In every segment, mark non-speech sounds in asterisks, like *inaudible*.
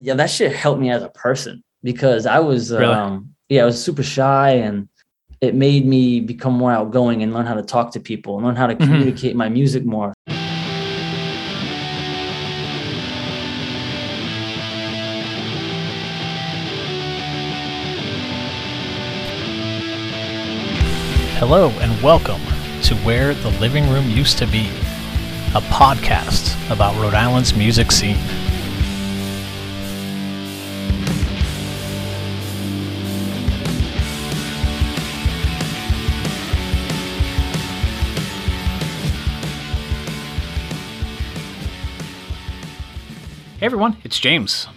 yeah, that shit helped me as a person because I was, Really? um, yeah, I was super shy and it made me become more outgoing and learn how to talk to people and learn how to Mhm. communicate my music more. Hello and welcome to Where the Living Room Used to Be, a podcast about Rhode Island's music scene. Hey everyone, it's James.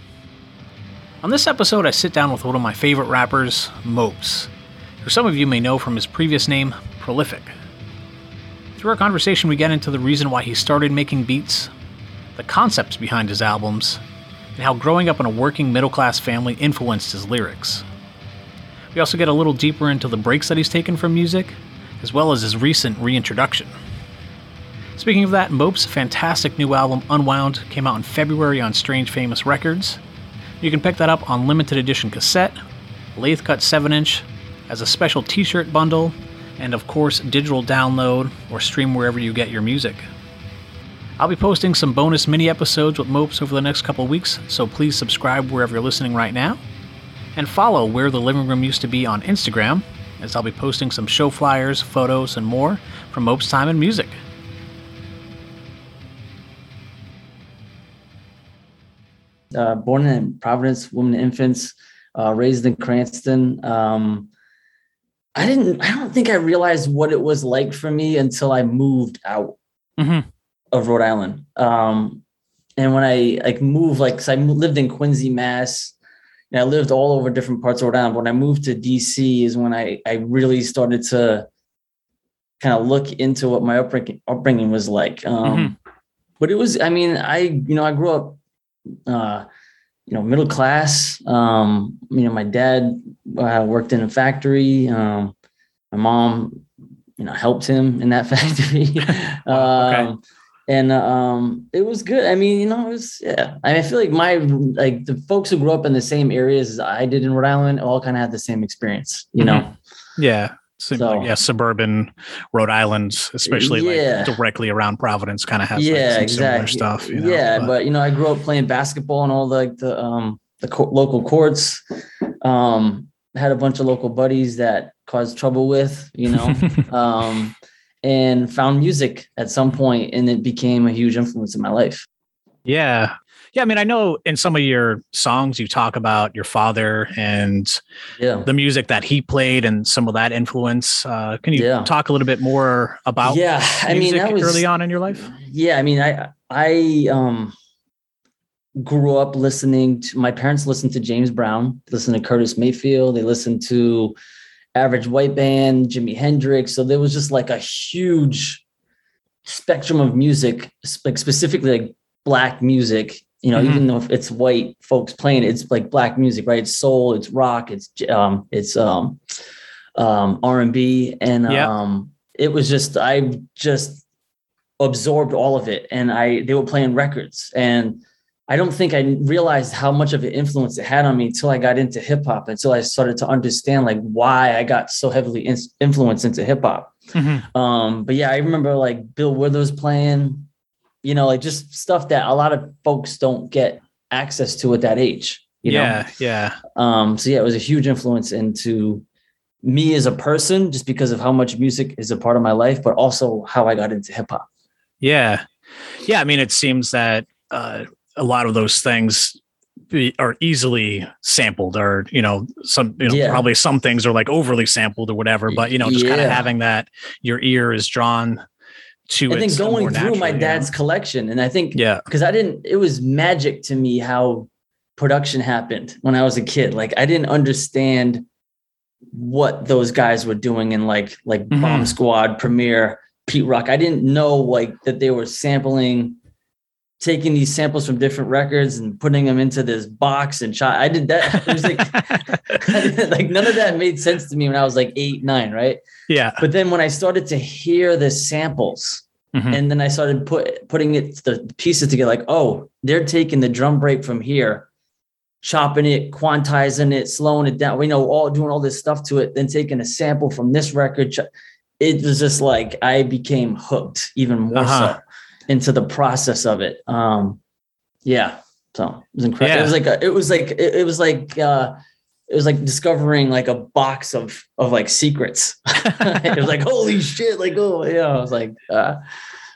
On this episode, I sit down with one of my favorite rappers, Mopes, who some of you may know from his previous name, Prolific. Through our conversation, we get into the reason why he started making beats, the concepts behind his albums, and how growing up in a working middle class family influenced his lyrics. We also get a little deeper into the breaks that he's taken from music, as well as his recent reintroduction. Speaking of that, Mope's fantastic new album, Unwound, came out in February on Strange Famous Records. You can pick that up on limited edition cassette, lathe cut 7 inch, as a special t shirt bundle, and of course, digital download or stream wherever you get your music. I'll be posting some bonus mini episodes with Mopes over the next couple weeks, so please subscribe wherever you're listening right now. And follow Where the Living Room Used to Be on Instagram, as I'll be posting some show flyers, photos, and more from Mopes Time and Music. Uh, born in Providence, women and infants, uh, raised in Cranston. Um, I didn't, I don't think I realized what it was like for me until I moved out Mm-hmm. of Rhode Island. Um, and when I like moved, like, cause I lived in Quincy, Mass, and I lived all over different parts of Rhode Island. But when I moved to DC is when I, I really started to kind of look into what my upbringing, upbringing was like. Um, but it was, I mean, I, you know, I grew up, uh, you know, middle class. Um, you know, my dad uh, worked in a factory. Um, my mom, you know, helped him in that *laughs* factory. *laughs* Wow, okay. um, and um, it was good. I mean, you know, it was yeah. I, mean, I feel like my like the folks who grew up in the same areas as I did in Rhode Island all kind of had the same experience. You know, Yeah. Seems So- like, yeah, suburban Rhode Island, especially Yeah. like directly around Providence, kind of has like, yeah, some similar stuff. You know? yeah, but, you know, I grew up playing basketball and all the, like the um the co- local courts. Um, had a bunch of local buddies that caused trouble with, you know, *laughs* um, and found music at some point, and it became a huge influence in my life. Yeah. Yeah. I mean, I know in some of your songs you talk about your father and Yeah, the music that he played and some of that influence. Uh, can you Yeah. talk a little bit more about yeah. I mean, music that was early on in your life? yeah i mean i i um grew up listening to my parents listened to james brown listened to curtis mayfield they listened to average white band jimi hendrix so there was just like a huge spectrum of music like specifically like black music you know Mhm. even though it's white folks playing it's like black music right it's soul it's rock it's um it's um um r&b and Yeah. um it was just i just absorbed all of it and i they were playing records and i don't think i realized how much of an influence it had on me until i got into hip-hop until i started to understand like why i got so heavily in- influenced into hip-hop Mhm. um but yeah i remember like bill withers playing you know like just stuff that a lot of folks don't get access to at that age you know yeah. Yeah. um, so yeah, it was a huge influence into me as a person, just because of how much music is a part of my life, but also how I got into hip hop. Yeah. Yeah. I mean, it seems that uh, a lot of those things be, are easily sampled or, you know, some, you know, Yeah. probably some things are like overly sampled or whatever, but, you know, just kind of having that your ear is drawn to I it. think going through my naturally, you know? dad's collection, and I think Yeah. because I didn't, it was magic to me how production happened when I was a kid. Like I didn't understand what those guys were doing in like like Mhm. Bomb Squad, Premier, Pete Rock. I didn't know like that they were sampling, taking these samples from different records and putting them into this box and shot. I did that. It was like *laughs* *laughs* like none of that made sense to me when I was like eight, nine, right? yeah. But then when I started to hear the samples Mhm. and then I started put putting it the pieces together, like, oh, they're taking the drum break from here chopping it, quantizing it, slowing it down. We know all doing all this stuff to it, then taking a sample from this record. It was just like I became hooked even more uh-huh. so into the process of it. Um, yeah. So it was incredible. Yeah. It was like a, it was like it, it was like uh it was like discovering like a box of of like secrets. *laughs* it was like holy shit, like oh yeah, I was like uh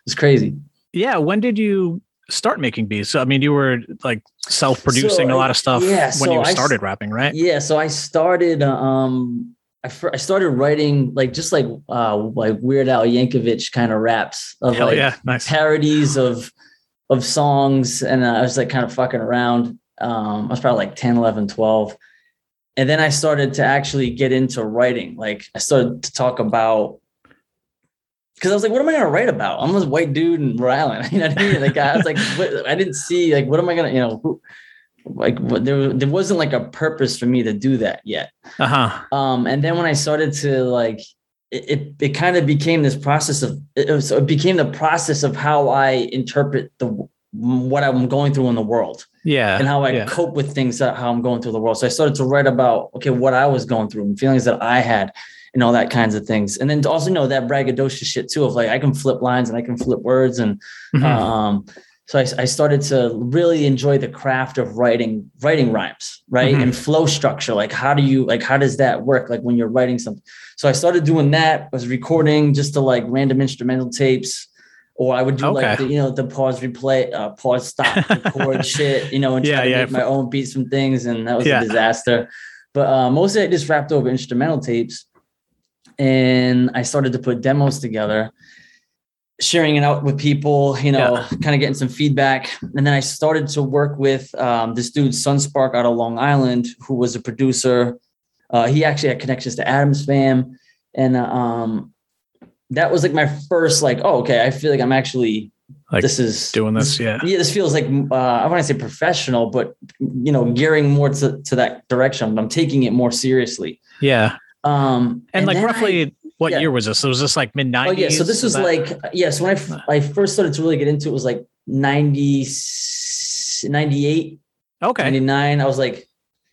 it's crazy. Yeah, when did you start making beats? So I mean, you were like self-producing so, a lot of stuff yeah, when so you started I, rapping, right? Yeah, so I started um I, I started writing like just like uh like Weird Al Yankovic kind of raps of Hell like yeah, nice. parodies of of songs and I was like kind of fucking around. Um I was probably like 10, 11, 12 and then I started to actually get into writing. Like I started to talk about because I was like, what am I gonna write about? I'm this white dude in Rhode Island. *laughs* You know what I mean? Like I was like, *laughs* what, I didn't see like what am I gonna, you know, who, like what, there there wasn't like a purpose for me to do that yet. Uh-huh. Um, and then when I started to like it, it, it kind of became this process of it, was, it became the process of how I interpret the what I'm going through in the world. Yeah. And how I yeah. cope with things that how I'm going through the world. So I started to write about okay, what I was going through and feelings that I had and all that kinds of things. And then to also know that braggadocious shit too of like I can flip lines and I can flip words and mm-hmm. um so I, I, started to really enjoy the craft of writing writing rhymes right mm-hmm. and flow structure like how do you like how does that work like when you're writing something so i started doing that was recording just to like random instrumental tapes or I would do okay. like the, you know the pause replay, uh, pause stop *laughs* record shit, you know, and yeah, try to yeah. make my own beats from things, and that was yeah. a disaster. But uh, mostly I just rapped over instrumental tapes, and I started to put demos together, sharing it out with people, you know, kind of getting some feedback, and then I started to work with um, this dude Sunspark out of Long Island, who was a producer. Uh, he actually had connections to Adam's Fam, and uh, um, that was like my first like oh okay i feel like i'm actually like this is doing this, yeah. yeah this feels like uh, i want to say professional but you know gearing more to, to that direction i'm taking it more seriously. Yeah. Um and, and like roughly I, what yeah. year was this? So was this like mid 90s oh yeah so this was, like yes yeah, so when I, I first started to really get into it was like 90 98 okay. 99 i was like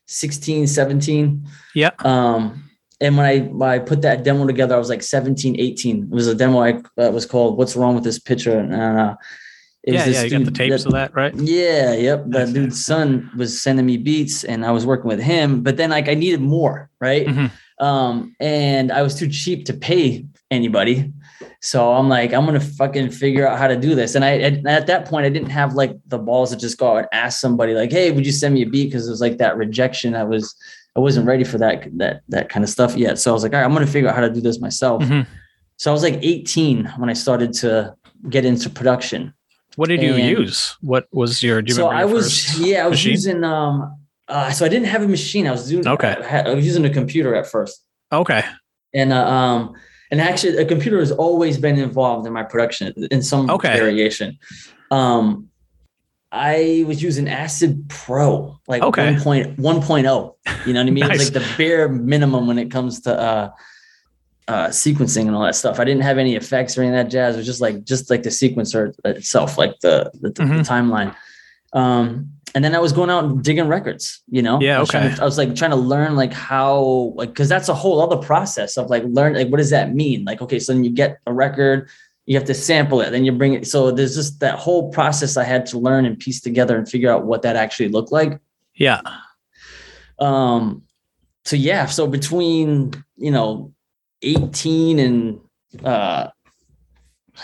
16 17 yeah. Um and when I when I put that demo together, I was like 17, 18. It was a demo I uh, was called "What's Wrong with This Picture?" And uh, it yeah, yeah, you got the tapes that, of that, right? Yeah, yep. That dude's son was sending me beats, and I was working with him. But then, like, I needed more, right? Mm-hmm. Um, and I was too cheap to pay anybody. So I'm like, I'm gonna fucking figure out how to do this. And I at that point, I didn't have like the balls to just go out and ask somebody, like, "Hey, would you send me a beat?" Because it was like that rejection. I was I wasn't ready for that that that kind of stuff yet. So I was like, all right, I'm gonna figure out how to do this myself. Mm-hmm. So I was like 18 when I started to get into production. What did you use? What was your? Do you so I was yeah, I was machine? using um. Uh, so I didn't have a machine. I was doing okay. I, I was using a computer at first. Okay. And uh, um, and actually, a computer has always been involved in my production in some okay. variation. Um, I was using Acid Pro, like okay. 1.0. 1.0. You know what I mean? nice. It's like the bare minimum when it comes to uh, uh, sequencing and all that stuff. I didn't have any effects or any of that jazz. It was just like just like the sequencer itself, like the the, mm-hmm. the timeline. Um, and then I was going out and digging records, you know? Yeah. I okay. To, I was like trying to learn like how, like, cause that's a whole other process of like learn, like, what does that mean? Like, okay, so then you get a record, you have to sample it then you bring it. So there's just that whole process i had to learn and piece together and figure out what that actually looked like. Yeah. Um so yeah so between you know 18 and uh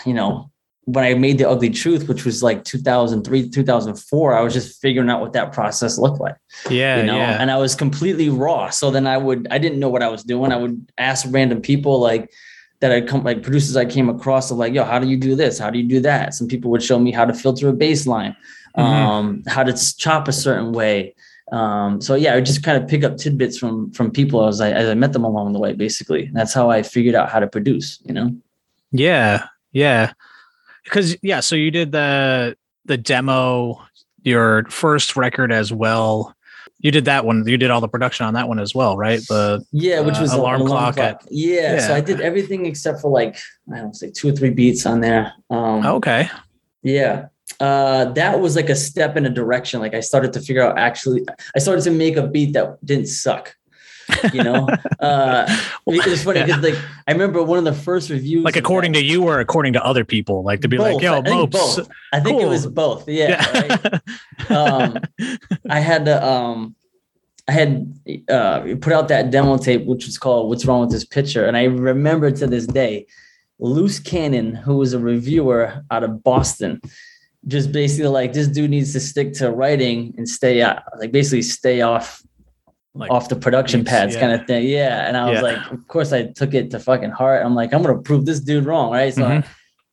you know when i made the ugly truth which was like 2003 2004 i was just figuring out what that process looked like yeah you know? yeah. and i was completely raw. So then i would i didn't know what i was doing. I would ask random people like that I come like producers I came across of like, yo, how do you do this? How do you do that? Some people would show me how to filter a bass line, mm-hmm. um, how to chop a certain way. Um, so yeah, I would just kind of pick up tidbits from from people as I as I met them along the way, basically. And that's how I figured out how to produce, you know? Yeah, yeah. Because yeah, so you did the the demo, your first record as well you did that one. You did all the production on that one as well, right? The yeah, which was uh, alarm, alarm, clock. clock. At, yeah, yeah, so I did everything except for like I don't know, say two or three beats on there. Um, okay. Yeah. uh, that was like a step in a direction. Like I started to figure out actually, I started to make a beat that didn't suck. You know, *laughs* uh, it's funny because like I remember one of the first reviews, like according to you or according to other people, like to be both. like, "Yo, I think Mopes." both. I think it was both. Yeah. right? *laughs* um, I had to, um, I had uh, put out that demo tape, which was called "What's Wrong with This Picture," and I remember to this day, Loose Cannon, who was a reviewer out of Boston, just basically like this dude needs to stick to writing and stay out, like basically stay off like, off the production beats, pads yeah. kind of thing. Yeah. And I was Yeah. like, of course I took it to fucking heart. I'm like, I'm gonna prove this dude wrong, right? So Mhm. I,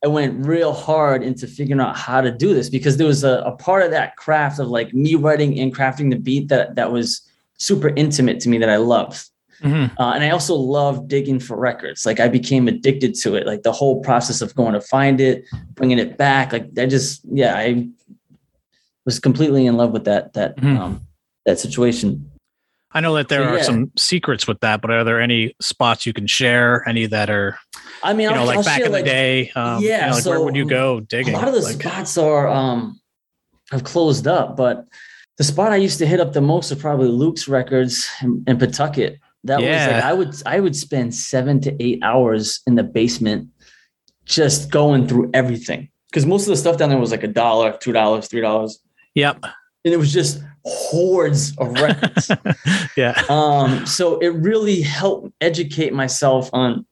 I went real hard into figuring out how to do this because there was a, a part of that craft of like me writing and crafting the beat that that was super intimate to me that I loved. Mhm. Uh, and I also love digging for records. Like I became addicted to it. Like the whole process of going to find it, bringing it back. Like I just, yeah, I was completely in love with that that Mhm. um, that situation. I know that there are yeah. some secrets with that, but are there any spots you can share? Any that are, I mean, you know, I'll, like I'll back in the like, day? Um, you yeah, know, like where would you go digging? A lot of the Like, spots are um have closed up, but the spot I used to hit up the most are probably Luke's records in, in Pawtucket. That was like I would I would spend seven to eight hours in the basement just going through everything. Because most of the stuff down there was like a dollar, two dollars, three dollars. Yep. And it was just hordes of records. *laughs* yeah. um, so it really helped educate myself on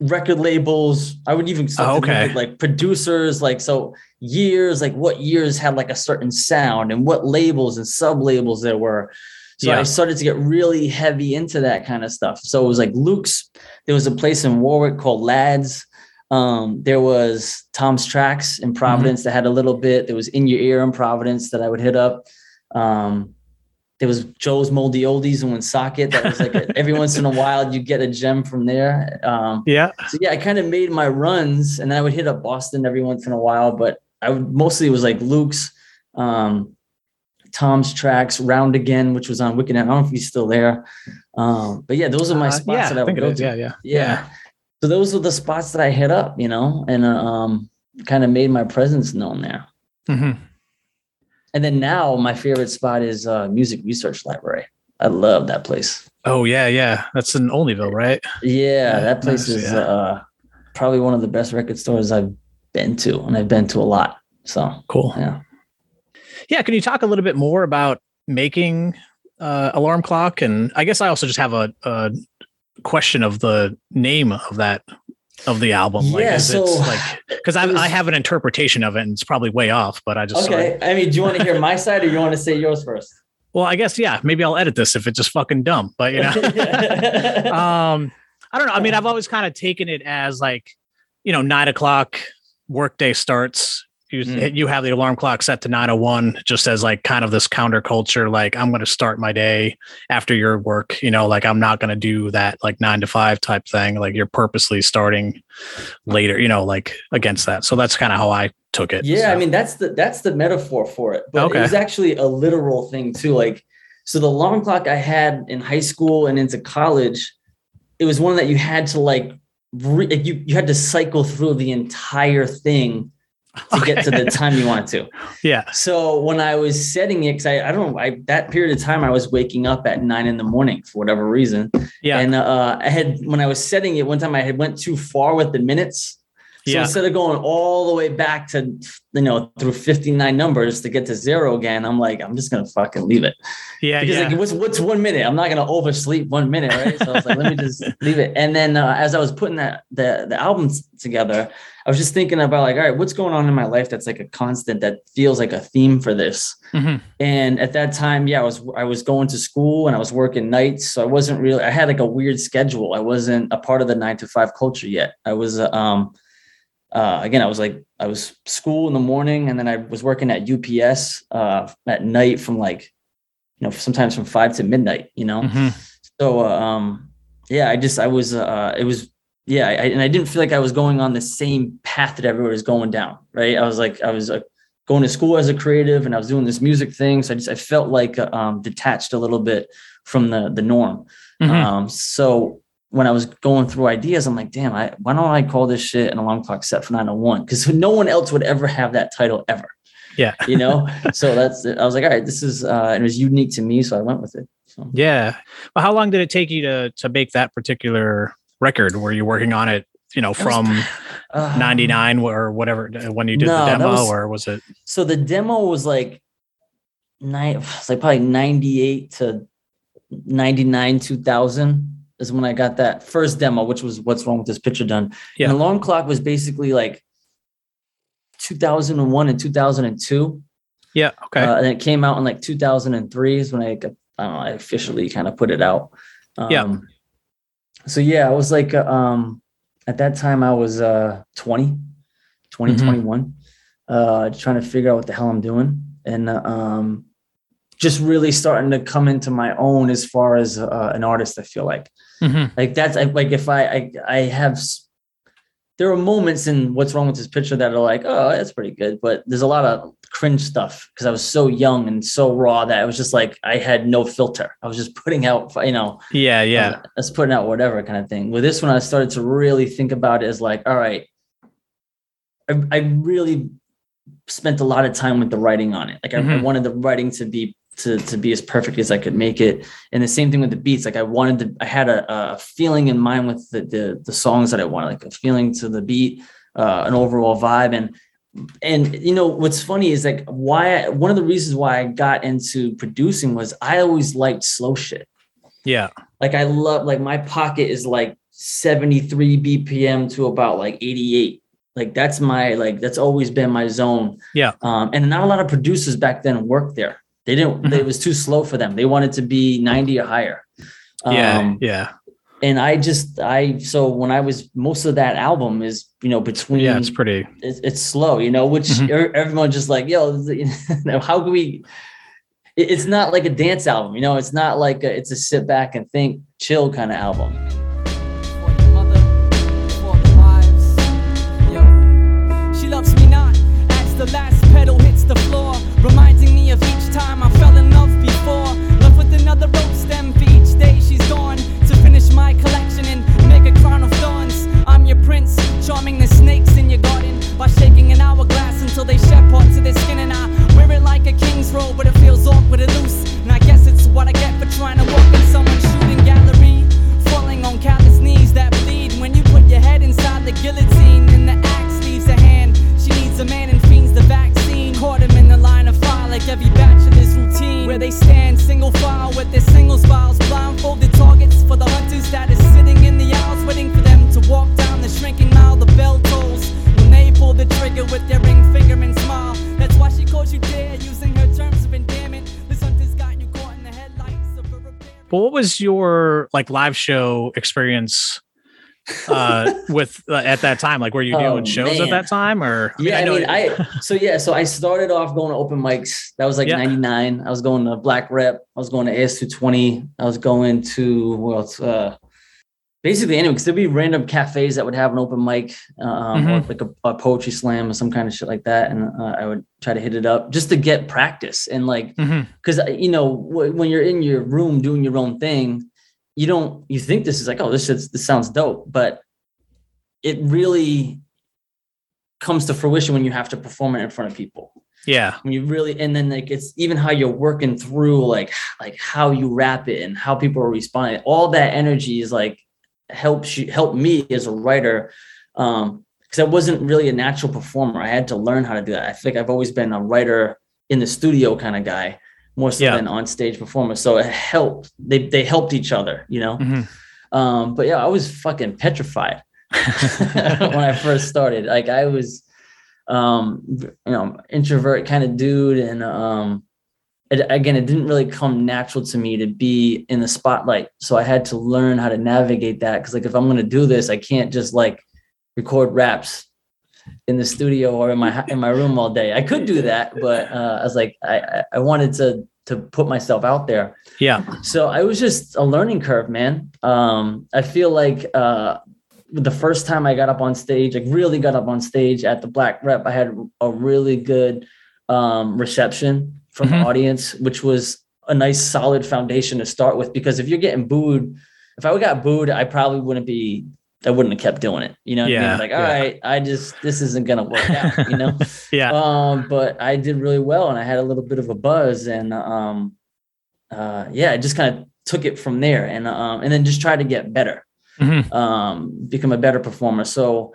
record labels. I would even start Oh, okay. like producers, like so years, like what years had like a certain sound and what labels and sub labels there were. So Yeah. I started to get really heavy into that kind of stuff. So it was like Luke's. There was a place in Warwick called Lads. Um, there was Tom's Tracks Mm-hmm. in Providence that had a little bit. There was In Your Ear in Providence that I would hit up. Um, there was Joe's Moldy Oldies in Woonsocket. That was like a, *laughs* every once in a while you get a gem from there. Um, Yeah. so yeah, I kind of made my runs, and then I would hit up Boston every once in a while. But I would mostly it was like Luke's, um, Tom's tracks, Round Again, which was on Wickenden. I don't know if he's still there. Um, but yeah, those are my Uh, spots yeah, that I I would go to. Yeah. Yeah. Yeah. So those were the spots that I hit up, you know, and uh, um, kind of made my presence known there. hmm And then now my favorite spot is uh, Music Research Library. I love that place. Oh yeah, yeah. That's in Olneyville, right? Yeah, Yeah, that place nice, is yeah. uh, probably one of the best record stores I've been to, and I've been to a lot. So Cool. yeah. Yeah. Can you talk a little bit more about making uh, alarm clock? And I guess I also just have a, a question of the name of that of the album. Like, Yeah, is so- it's like because I, *laughs* I have an interpretation of it, and it's probably way off. But I just sort of- Okay. I mean, do you want to hear my side or you want to say yours first? well, I guess yeah. Maybe I'll edit this if it's just fucking dumb. But you know, *laughs* *laughs* um, I don't know. I mean, I've always kind of taken it as like, you know, nine o'clock workday starts. You, Mm. you have the alarm clock set to 901 just as like kind of this counterculture like i'm going to start my day after your work you know like i'm not going to do that like 9 to 5 type thing like you're purposely starting later you know like against that so that's kind of how i took it Yeah, I mean that's the that's the metaphor for it. But Okay. it was actually a literal thing too. Like so the alarm clock I had in high school and into college, it was one that you had to like re- like, you you had to cycle through the entire thing to get to the time you wanted to. *laughs* yeah So when I was setting it, because I, I don't know, I that period of time I was waking up at nine in the morning for whatever reason. yeah And uh, I had when I was setting it one time I had went too far with the minutes. So Yeah. instead of going all the way back to you know through 59 numbers to get to zero again, I'm like, I'm just gonna fucking leave it. yeah Because yeah like what's what's one minute? I'm not gonna oversleep one minute, right? So I was like, let me just *laughs* leave it. And then uh, as I was putting that the the albums together, I was just thinking about like, all right, what's going on in my life that's like a constant that feels like a theme for this. Mhm. And at that time, yeah, I was I was going to school and I was working nights, so I wasn't really. I had like a weird schedule. I wasn't a part of the nine to five culture yet. I was uh, um, uh, again, I was like I was school in the morning, and then I was working at UPS uh, at night from like you know sometimes from five to midnight. You know, Mhm. so uh, um, yeah, I just I was uh, it was yeah, I, and I didn't feel like I was going on the same path that everyone was going down. Right, I was like I was uh, going to school as a creative, and I was doing this music thing, so I just I felt like uh, um, detached a little bit from the the norm. Mhm. Um, so when I was going through ideas, I'm like, damn, I why don't I call this shit an alarm clock set for 901? Because *laughs* no one else would ever have that title ever. Yeah. you know. *laughs* So that's I was like, all right, this is uh, it was unique to me, so I went with it. So Yeah. Well, how long did it take you to to make that particular record? Were you working on it, you know, That was- from uh, *sighs* 99 or whatever when you did No, the demo was- or was it So the demo was like nine, it's like probably 98 to 99, 2000 is when I got that first demo, which was what's wrong with this picture done. Yeah. And alarm clock was basically like 2001 and 2002. Yeah, okay. Uh, and it came out in like 2003 is when I got, I don't know, I officially kind of put it out. Um, Yeah. So yeah, I was like, uh, um, at that time I was uh 20, 20, Mhm. 21, uh, trying to figure out what the hell I'm doing. And uh, um, just really starting to come into my own as far as uh, an artist, I feel like Mhm. like that's I, like if I, I I have there are moments in what's wrong with this picture that are like oh that's pretty good but there's a lot of cringe stuff because I was so young and so raw that it was just like I had no filter I was just *laughs* putting out you know Yeah, yeah. I was putting out whatever kind of thing with this one I started to really think about it as like all right I, I really spent a lot of time with the writing on it like I, I Mhm. wanted the writing to be to, to be as perfect as I could make it. And the same thing with the beats. Like I wanted to, I had a, a feeling in mind with the, the, the songs that I wanted, like a feeling to the beat, uh, an overall vibe. And, and you know, what's funny is like why, I, one of the reasons why I got into producing was I always liked slow shit. Yeah. Like I love, like my pocket is like 73 BPM to about like 88. Like that's my, like, that's always been my zone. Yeah. Um, and not a lot of producers back then worked there. They didn't, Mhm. it was too slow for them. They wanted to be 90 or higher. Yeah. Um, yeah. and I just, I, so when I was, most of that album is, you know, between, Yeah. It's pretty. it's, it's slow, you know, which Mhm. er- everyone just like, yo, *laughs* how can we? It's not like a dance album, you know. It's not like a, it's a sit back and think, chill kind of album. Until they shed parts of their skin, and I wear it like a king's robe, but it feels awkward and loose. And I guess it's what I get for trying to walk in someone's shooting gallery. Falling on callous knees that bleed when you put your head inside the guillotine and the axe leaves a hand. She needs a man and fiends the vaccine. Caught him in the line of fire like every bachelor's routine. Where they stand single file with their single files, blindfolded targets for the hunters that is sitting in the aisles, waiting for them to walk down the shrinking mile. The bell tolls when they pull the trigger with their ring But what was your like live show experience uh *laughs* with uh, at that time? Like were you doing Oh, shows at that time or yeah, I know mean, I *laughs* so yeah, so I started off going to open mics. That was like Yeah. '99. I was going to Black Rep. I was going to AS220. I was going to well, it's uh, basically anyway, because there'd be random cafes that would have an open mic, um, or like a, a poetry slam or some kind of shit like that, and uh, I would try to hit it up just to get practice and like because you know w- when you're in your room doing your own thing you don't you think this is like oh this is this sounds dope but it really comes to fruition when you have to perform it in front of people. Yeah. when you really and then like it's even how you're working through like like how you rap it and how people are responding all that energy is like helps you help me as a writer um because i wasn't really a natural performer i had to learn how to do that i think i've always been a writer in the studio kind of guy more so Yeah. than on stage performer so it helped they they helped each other you know Mhm. um but yeah i was fucking petrified *laughs* when I first started. Like I was, um, you know, introvert kind of dude, and um, it, again, it didn't really come natural to me to be in the spotlight. So I had to learn how to navigate that. Because like if I'm going to do this, I can't just like record raps in the studio or in my in my room all day. I could do that, but uh, I was like, I I- I wanted to to put myself out there Yeah. so I was just a learning curve, man. Um, I feel like uh, the first time I got up on stage, like really got up on stage at the Black Rep, I had a really good um, reception from Mhm. the audience, which was a nice solid foundation to start with. Because if you're getting booed, if I got booed, I probably wouldn't be I wouldn't have kept doing it. You know, what I Yeah, mean? like, all yeah. right, I just this isn't gonna work out. You know, *laughs* Yeah. um, but I did really well, and I had a little bit of a buzz, and um, uh, yeah, I just kind of took it from there, and um, and then just tried to get better, Mhm. um, become a better performer. So,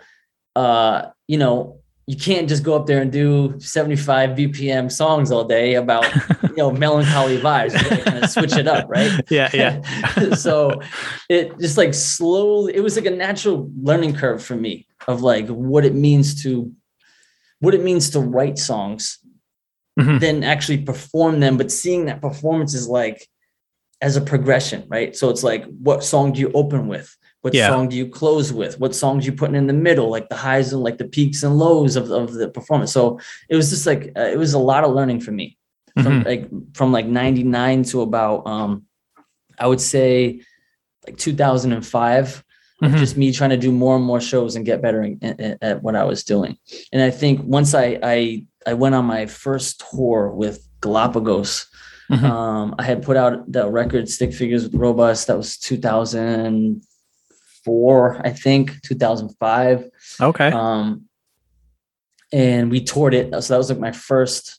uh, you know, you can't just go up there and do 75 BPM songs all day about *laughs* you know melancholy vibes. You kind of switch it up, right? *laughs* Yeah. Yeah. *laughs* so it just like slowly it was like a natural learning curve for me of like what it means to what it means to write songs Mhm. then actually perform them but seeing that performance is like as a progression right so it's like what song do you open with what Yeah. song do you close with what songs you putting in the middle like the highs and like the peaks and lows of, of the performance so it was just like uh, it was a lot of learning for me from Mhm. like from like 99 to about um i would say like 2005 of Mhm. just me trying to do more and more shows and get better in, in- at what i was doing and i think once i i i went on my first tour with galapagos Mhm. um i had put out the record stick figures with robust that was 2004 i think 2005 Okay. um, and we toured it. So that was like my first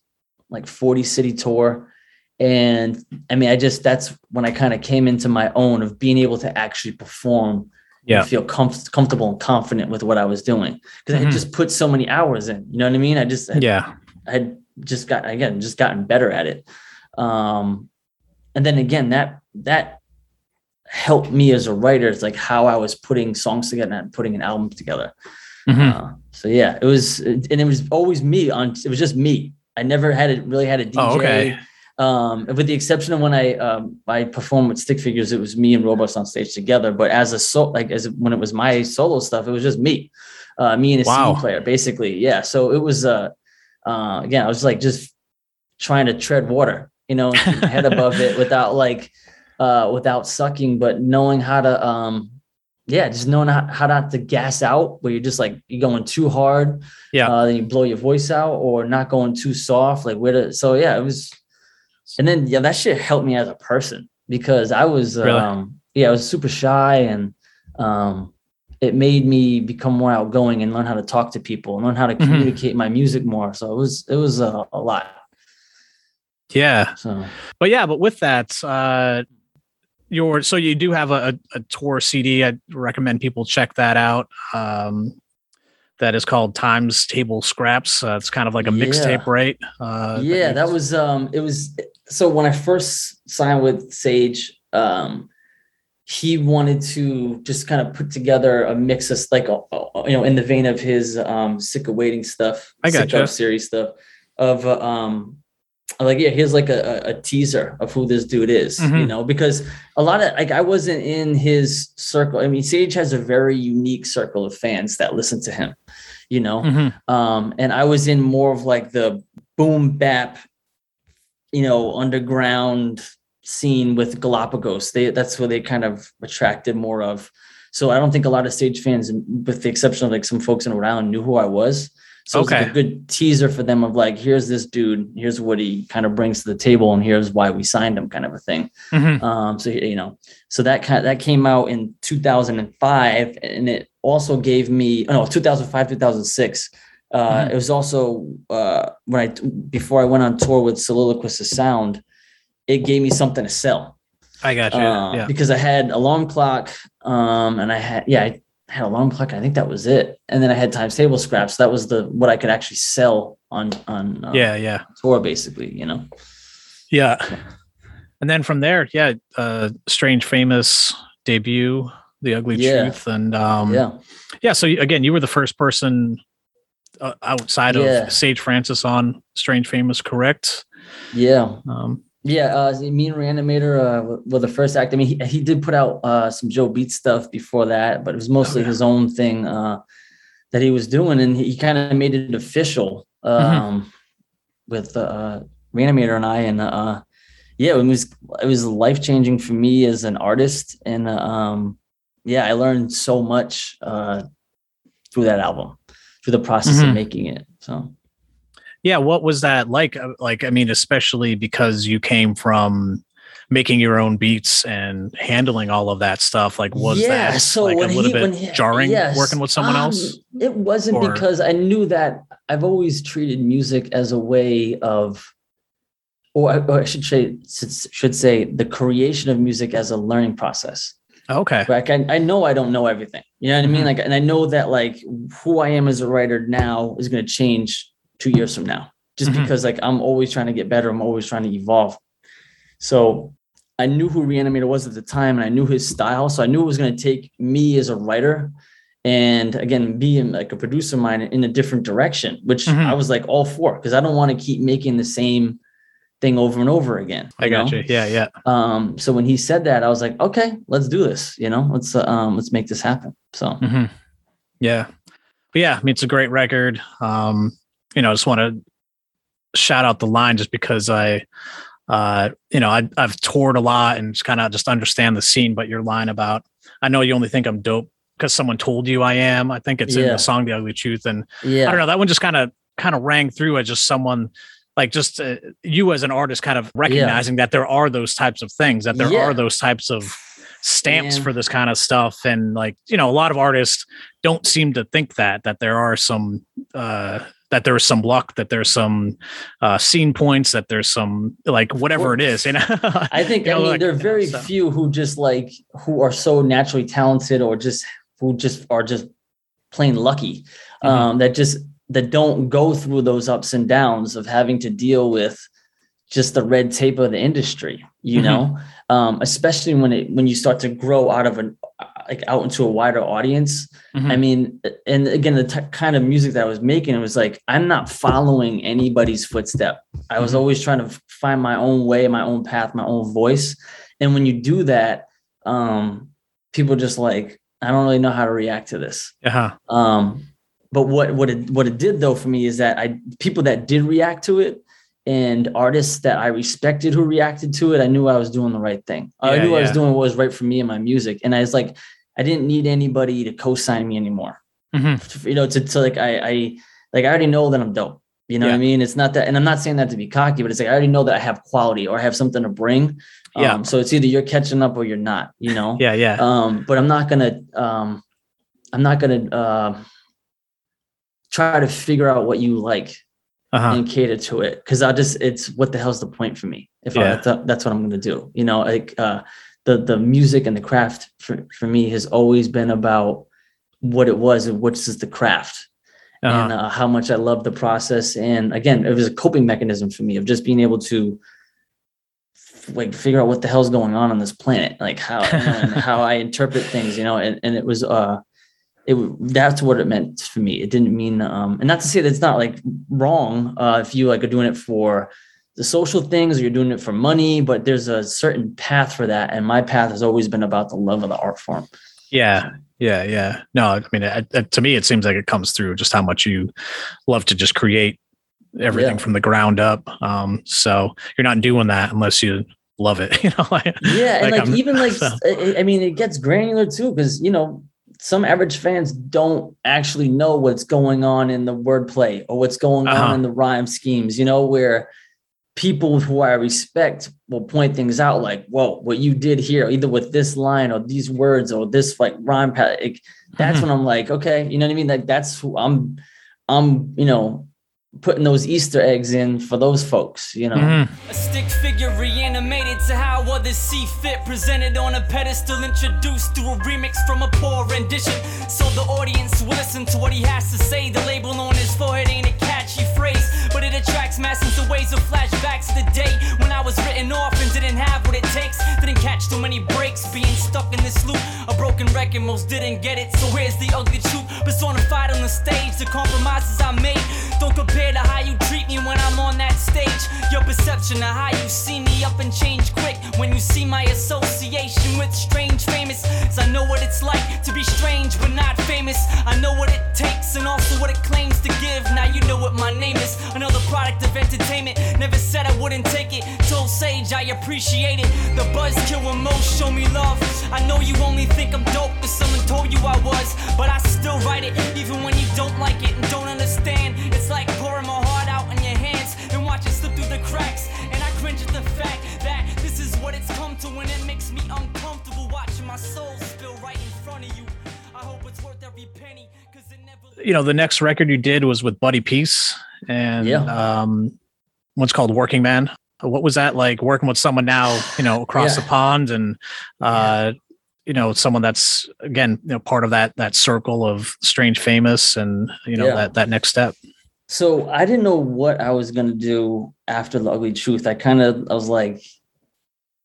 like 40 city tour. And I mean, I just that's when I kind of came into my own of being able to actually perform Yeah. and feel comf- comfortable and confident with what I was doing. Because I Mhm. had just put so many hours in. You know what I mean? I just yeah. I had just got again just gotten better at it. Um, and then again that that helped me as a writer. It's like how I was putting songs together and putting an album together. Mhm. Uh, so yeah, it was, and it was always me on. It was just me. I never had it really had a DJ. Oh, okay. Um, with the exception of when I um, I performed with Stick Figures, it was me and Robust on stage together. But as a so like as when it was my solo stuff, it was just me, uh, me and a Wow. CD player, basically. Yeah. So it was uh, uh, again, I was like just trying to tread water, you know, and keep my head above it without like uh, without sucking, but knowing how to um, yeah, just knowing how, how not to gas out where you're just like you're going too hard, Yeah. uh, then you blow your voice out, or not going too soft, like where to. So yeah, it was, and then yeah, that shit helped me as a person because I was, Really? um, yeah, I was super shy, and um, it made me become more outgoing and learn how to talk to people and learn how to Mhm. communicate my music more. So it was it was uh, a lot. Yeah. So But yeah, but with that, uh, your so you do have a, a, tour CD. I recommend people check that out. Um, that is called Times Table Scraps. Uh, it's kind of like a Yeah. mixtape, right? Uh, yeah you- that was um it was so when i first signed with sage um he wanted to just kind of put together a mix of like a, you know in the vein of his um sick of waiting stuff I Sick gotcha. of series stuff of um like yeah here's like a, a teaser of who this dude is you Mhm. know because a lot of like i wasn't in his circle i mean sage has a very unique circle of fans that listen to him you know Mhm. um, and I was in more of like the boom bap, you know, underground scene with Galapagos. They that's where they kind of attracted more of. So I don't think a lot of Sage fans, with the exception of like some folks in Rhode Island, knew who I was. So it's like Okay. a good teaser for them of like, here's this dude, here's what he kind of brings to the table, and here's why we signed him, kind of a thing. Mhm. Um, so you know, so that kind that came out in 2005, and it also gave me oh, no 2005 2006. Uh, Mhm. It was also uh, when I before I went on tour with Soliloquist of Sound, it gave me something to sell I got you. uh, yeah. because I had alarm clock, um, and I had yeah I had alarm clock. I think that was it, and then I had times table scraps. That was the what I could actually sell on on uh, Yeah. Yeah. tour basically. You know. Yeah. And then from there, yeah, uh, Strange Famous debut, The Ugly Yeah. Truth. And um, yeah. yeah, so again, you were the first person uh, outside Yeah. of Sage Francis on Strange Famous, correct? Yeah. Um, Yeah, uh, me and Reanimator uh, were- were the first act. I mean, he, he did put out uh, some Joe Beat stuff before that, but it was mostly yeah. his own thing uh, that he was doing, and he kind of made it official um, with uh, Reanimator and I. And uh, yeah, it was it was life changing for me as an artist, and uh, um, yeah, I learned so much uh, through that album, through the process Mhm. of making it. So. Yeah, what was that like? Uh, Like, I mean, especially because you came from making your own beats and handling all of that stuff like was Yeah, that so like a little he- bit he- jarring yes. working with someone Um, else It wasn't Or- because I knew that I've always treated music as a way of, or I, or I should say, should say the creation of music as a learning process. okay Like I, I know I don't know everything. You know what I mean? Mhm. Like, and I know that like who I am as a writer now is going to change two years from now, just Mhm. because like I'm always trying to get better. I'm always trying to evolve. So I knew who Reanimator was at the time, and I knew his style. So I knew it was going to take me as a writer, and again, being like a producer of mine in a different direction, which Mhm. I was like all for because I don't want to keep making the same thing over and over again. i got know? you yeah yeah um so when he said that i was like okay let's do this you know let's uh, um let's make this happen so hmm Yeah. But yeah, I mean, it's a great record. Um, you know, I just want to shout out the line just because I, uh, you know, I, I've toured a lot and just kind of just understand the scene. But your line about, I know you only think I'm dope because someone told you I am. I think it's in the song "The Ugly Truth," and yeah. I don't know. That one just kind of kind of rang through as just someone. Like just uh, you as an artist, kind of recognizing that there are those types of things, that there Yeah. are those types of stamps Man. for this kind of stuff and like you know a lot of artists don't seem to think that that there are some uh that there's some luck that there's some uh scene points that there's some like whatever it is you know *laughs* i think You i mean like, there are very so- few who just like who are so naturally talented or just who just are just plain lucky Mhm. um that just that don't go through those ups and downs of having to deal with just the red tape of the industry you Mhm. know um especially when it when you start to grow out of an like out into a wider audience Mhm. I mean, and again, the t- kind of music that I was making, it was like I'm not following anybody's footstep. I was Mhm. always trying to find my own way, my own path, my own voice. And when you do that, um, people just like, I don't really know how to react to this. uh-huh. Um, but what what it what it did though for me is that I people that did react to it and artists that I respected who reacted to it, I knew I was doing the right thing. I Yeah, knew I was doing what was right for me and my music. And I was like, I didn't need anybody to co-sign me anymore. Mhm. You know, to, to like I I like I already know that I'm dope. You know what I mean? It's not that, and I'm not saying that to be cocky, but it's like I already know that I have quality or I have something to bring. Yeah. Um, so it's either you're catching up or you're not, you know? *laughs* yeah yeah um but i'm not gonna um i'm not gonna uh, try to figure out what you like uh-huh. and cater to it because i just it's what the hell's the point for me if Yeah. I, that's, that's what i'm gonna do you know like uh the the music and the craft for, for me has always been about what it was and which is the craft. And uh-huh. uh, how much i love the process. And again it was a coping mechanism for me of just being able to like figure out what the hell's going on on this planet like how *laughs* and how i interpret things you know and, and it was uh it that's what it meant for me. It didn't mean um and not to say that it's not like wrong uh if you like are doing it for the social things or you're doing it for money but there's a certain path for that and my path has always been about the love of the art form yeah yeah yeah no i mean it, it- to me it seems like it comes through just how much you love to just create everything Yeah. from the ground up um so you're not doing that unless you love it *laughs* you know like, Yeah, and Like, like, even like *laughs* so- I mean, it gets granular too because you know some average fans don't actually know what's going on in the wordplay or what's going Uh-huh. on in the rhyme schemes. You know, where people who I respect will point things out like, "Whoa, what you did here, either with this line or these words or this like rhyme pattern." Like, that's Mhm. when I'm like, okay, you know what I mean? Like that's who I'm. I'm, you know, putting those Easter eggs in for those folks. You know. Mhm. A stick figure reanimated to how others see fit. Presented on a pedestal, introduced through a remix from a poor rendition. So the audience will listen to what he has to say. The label on his forehead ain't a catchy phrase, but it attracts masses of ways of flashbacks to the when I was written off and didn't have what it takes. Didn't catch too many breaks, being stuck in this loop. A broken record, most didn't get it. So here's the ugly truth personified on the stage. The compromises I made don't to how you treat me when I'm on that stage. Your perception of how you see me up and change quick when you see my association with strange famous. I know what it's like to be strange but not famous. I know what it takes and also what it claims to give. Now you know what my name is. Another product of entertainment. Never said I wouldn't take it. Told Sage I appreciate it. The buzzkill when most show me love. I know you only think I'm dope because someone told you I was, but I still write it even when you don't like it and don't understand. It's like cracks. And I cringe at the fact that this This is what it's come to when it makes me uncomfortable watching my soul spill right in front of you. I hope it's worth every penny, cause it never You know, the next record you did was with Buddy Peace, and Yeah. um, what's called Working Man. What was that like working with someone now, you know, across Yeah. the pond, and uh, you know, someone that's again, you know, part of that that circle of strange famous, and you know, Yeah. that that next step. So I didn't know what I was gonna do after the ugly truth. I kind of I was like,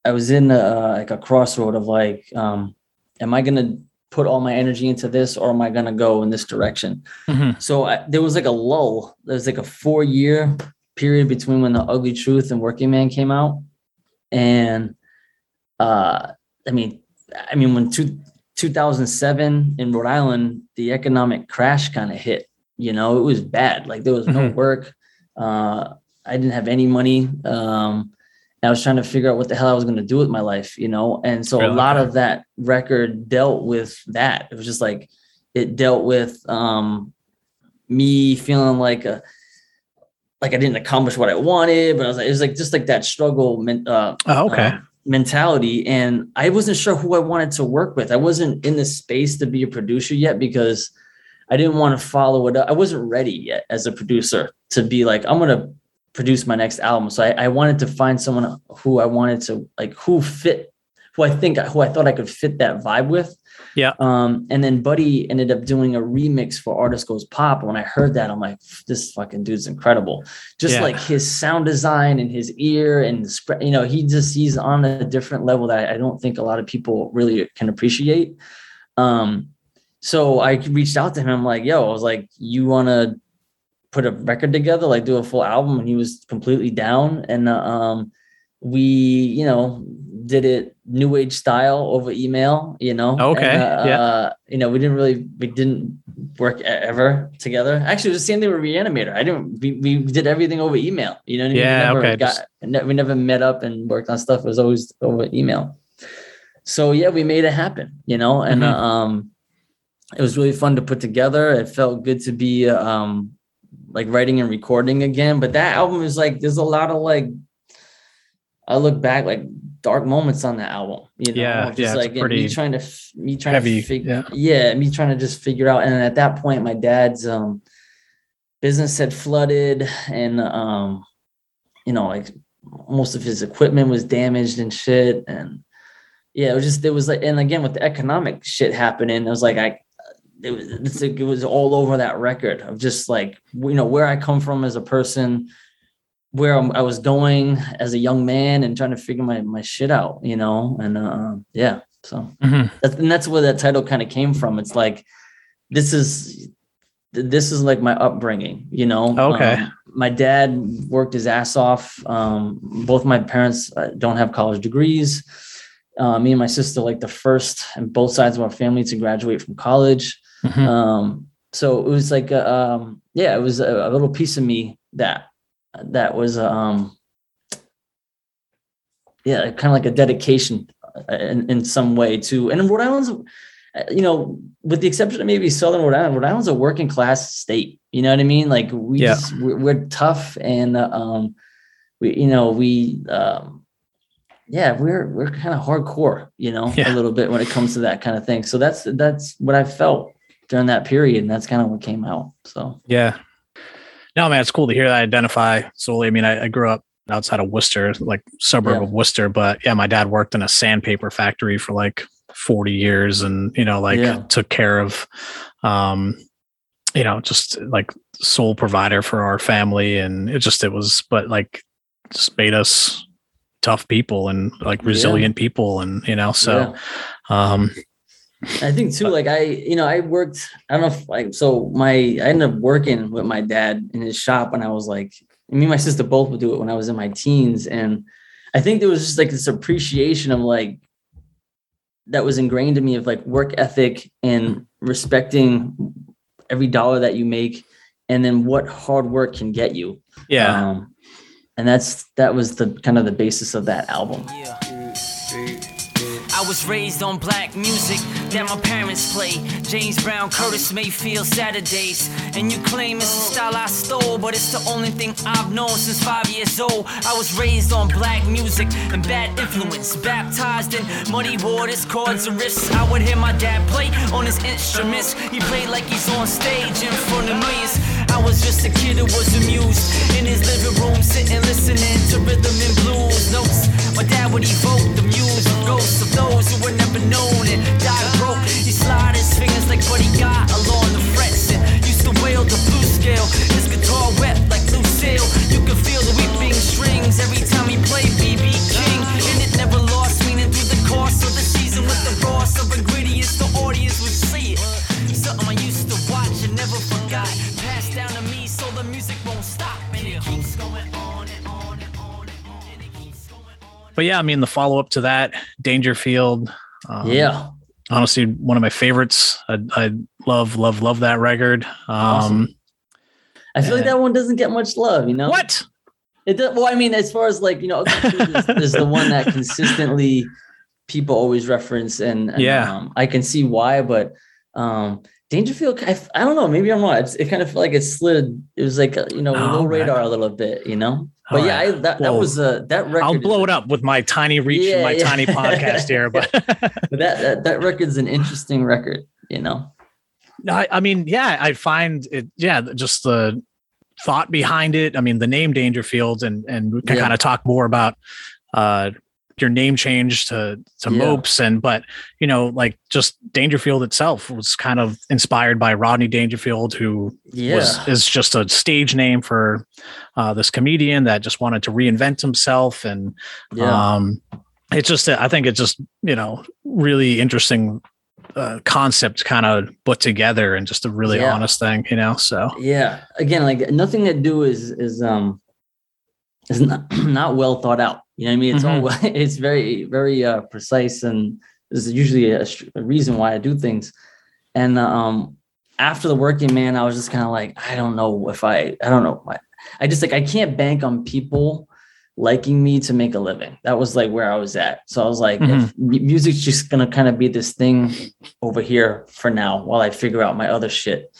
I was in a, like a crossroad of like, um, am I gonna put all my energy into this or am I gonna go in this direction? Mhm. So I, there was like a lull. There was like a four year period between when the ugly truth and Working Man came out, and uh, I mean, I mean when two, 2007 in Rhode Island, the economic crash kind of hit. You know, it was bad. Like there was no Mhm. work. Uh, I didn't have any money. Um, and I was trying to figure out what the hell I was going to do with my life. You know, and so Really? a lot of that record dealt with that. It was just like it dealt with um, me feeling like a like I didn't accomplish what I wanted, but I was like, it was like just like that struggle men- uh, Oh, okay. uh, mentality. And I wasn't sure who I wanted to work with. I wasn't in the space to be a producer yet because I didn't want to follow it up. I wasn't ready yet as a producer to be like, I'm going to produce my next album. So I, I wanted to find someone who I wanted to like, who fit, who I think, who I thought I could fit that vibe with. Yeah. Um, and then Buddy ended up doing a remix for Artist Goes Pop. When I heard that, I'm like, this fucking dude's incredible. Just Yeah. like his sound design and his ear and the spread, you know, he just he's on a different level that I don't think a lot of people really can appreciate. Um, so I reached out to him. I'm like, yo, I was like, you want to put a record together, like do a full album? And he was completely down. And uh, um, we, you know, did it new age style over email, you know. Okay, And, uh, yeah. uh, you know, we didn't really, we didn't work ever together. Actually, it was the same thing with Reanimator. I didn't, we, we did everything over email. You know what I mean? Yeah, we never okay, Got, just- we never met up and worked on stuff. It was always over email. So yeah, we made it happen, you know, and Mhm. uh, um, it was really fun to put together. It felt good to be um, like writing and recording again. But that album is like, there's a lot of like, I look back like dark moments on that album. You know, Yeah, just yeah, like me trying to me trying heavy, to fig- yeah. yeah, me trying to just figure out. And at that point, my dad's um business had flooded, and um, you know, like most of his equipment was damaged and shit. And yeah, it was just it was like, and again with the economic shit happening, it was like I. It was, it was all over that record of just like you know where I come from as a person, where I'm, I was going as a young man, and trying to figure my my shit out, you know, and uh, yeah, so Mhm. that's, and that's where that title kind of came from. It's like this is this is like my upbringing, you know. Okay. Um, my dad worked his ass off. Um, both my parents uh, don't have college degrees. Uh, me and my sister, like the first and both sides of our family to graduate from college. Mhm. Um, so it was like, a, um, yeah, it was a, a little piece of me that that was, um, yeah, kind of like a dedication uh, in, in some way to. And Rhode Island's, uh, you know, with the exception of maybe Southern Rhode Island, Rhode Island's a working class state. You know what I mean? Like we Yeah. just we're, we're tough and uh, um, we you know we um, yeah we're we're kind of hardcore. You know, Yeah. a little bit when it comes to that kind of thing. So that's that's what I felt during that period, and that's kind of what came out. So Yeah. No, man, it's cool to hear that I identify solely. I mean, I, I grew up outside of Worcester, like suburb Yeah. of Worcester, but yeah, my dad worked in a sandpaper factory for like 40 years and, you know, like Yeah. took care of, um, you know, just like sole provider for our family. And it just, it was, but like just made us tough people and like Yeah. resilient people. And, you know, so, yeah. um, I think too, like I, you know, I worked, I don't know if like, so my, I ended up working with my dad in his shop when I was like, me and my sister both would do it when I was in my teens. And I think there was just like this appreciation of like, that was ingrained in me of like work ethic and respecting every dollar that you make and then what hard work can get you. yeah. Um, and that's, that was the kind of the basis of that album. Yeah. Was raised on black music that my parents play. James Brown, Curtis Mayfield, Saturdays. And you claim it's a style I stole, but it's the only thing I've known since five years old. I was raised on black music and bad influence. Baptized in muddy waters, chords and riffs. I would hear my dad play on his instruments. He played like he's on stage in front of millions. I was just a kid who was amused in his living room, sitting listening to rhythm and blues notes. My dad would evoke the muse of ghosts of those who were never known and died broke. He slide his fingers like Buddy Guy along the frets and used to wail the blues scale. His guitar wet like blue sail. You could feel the weeping strings every time he played BB King. And it never lost meaning through the course of the season with the roars of ingredients. But yeah, I mean, the follow up to that, Dangerfield. Um, yeah. honestly one of my favorites. I, I love, love, love that record. Um, Awesome. I feel like that one doesn't get much love, you know? What? It does, well, I mean, as far as like, you know, is, *laughs* is the one that consistently people always reference and, and, Yeah. um, I can see why, but um Dangerfield, I, I don't know, maybe I'm wrong. It's, it kind of felt like it slid. It was like, you know, Oh, low radar a little bit, you know? But All yeah, I, right. that, that Well, was uh, that record. I'll blow a- it up with my tiny reach and my yeah. tiny *laughs* podcast here. But But *laughs* that, that that record's an interesting record, you know? No, I, I mean, yeah, I find it, yeah, just the thought behind it. I mean, the name Dangerfield, and and we can Yeah. kind of talk more about uh your name change to to Yeah. Mopes, and but you know, like just Dangerfield itself was kind of inspired by Rodney Dangerfield, who Yeah. was is just a stage name for uh, this comedian that just wanted to reinvent himself, and yeah. um, it's just I think it's just you know really interesting uh, concept kind of put together and just a really Yeah. honest thing, you know. So yeah again like nothing to do is is um is not, *clears throat* not well thought out. You know what i mean? It's all *laughs* it's very very uh precise and there's usually a, a reason why i do things. And um after the working man i was just kind of like i don't know if i i don't know I, I just like i can't bank on people liking me to make a living. That was like where i was at. So i was like if music's just gonna kind of be this thing over here for now while i figure out my other shit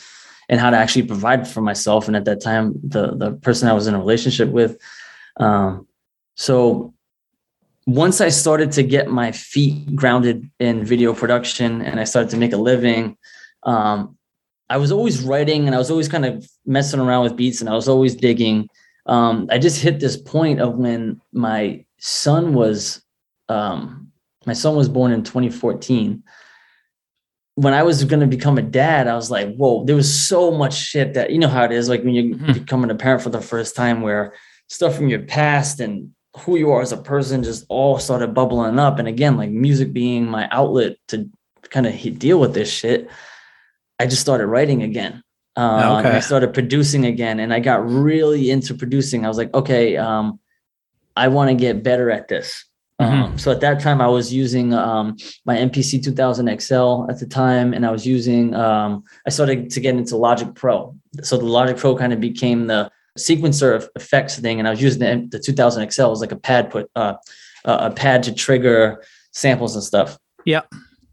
and how to actually provide for myself. And at that time, the the person I was in a relationship with. Um, so once I started to get my feet grounded in video production and I started to make a living, um, I was always writing and I was always kind of messing around with beats and I was always digging. Um, I just hit this point of when my son was um, my son was born in 2014 when I was going to become a dad, I was like, whoa, there was so much shit that, you know how it is, like when you're Mhm. becoming a parent for the first time, where stuff from your past and who you are as a person just all started bubbling up. And again, like music being my outlet to kind of deal with this shit, I just started writing again. Um, and I started producing again, and I got really into producing. I was like, okay, um, I want to get better at this. Um, so at that time, I was using um, my MPC 2000 XL at the time, and I was using. Um, I started to get into Logic Pro. So the Logic Pro kind of became the sequencer of effects thing, and I was using the, the 2000 XL as like a pad put uh, uh, a pad to trigger samples and stuff. Yeah,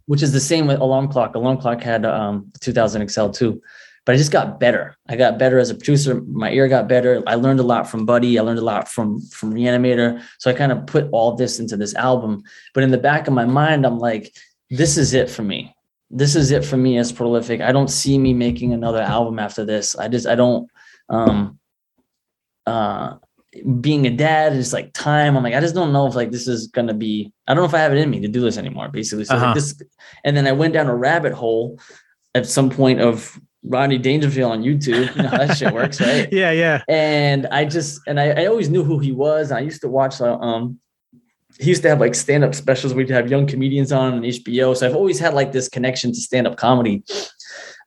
Which is the same with Alarm Clock. Alarm Clock had um, 2000 XL too, but I just got better. I got better as a producer. My ear got better. I learned a lot from Buddy. I learned a lot from from Reanimator. So I kind of put all this into this album. But in the back of my mind, I'm like, this is it for me. This is it for me as prolific. I don't see me making another album after this. I just I don't um uh being a dad is like time. I'm like, I just don't know if like this is gonna be, I don't know if I have it in me to do this anymore, basically. So Uh-huh. this and then I went down a rabbit hole at some point of Rodney Dangerfield on YouTube. You know that shit works, right? *laughs* yeah, yeah. and I just and I, I always knew who he was. I used to watch um he used to have like stand-up specials we'd have young comedians on on HBO. So I've always had like this connection to stand-up comedy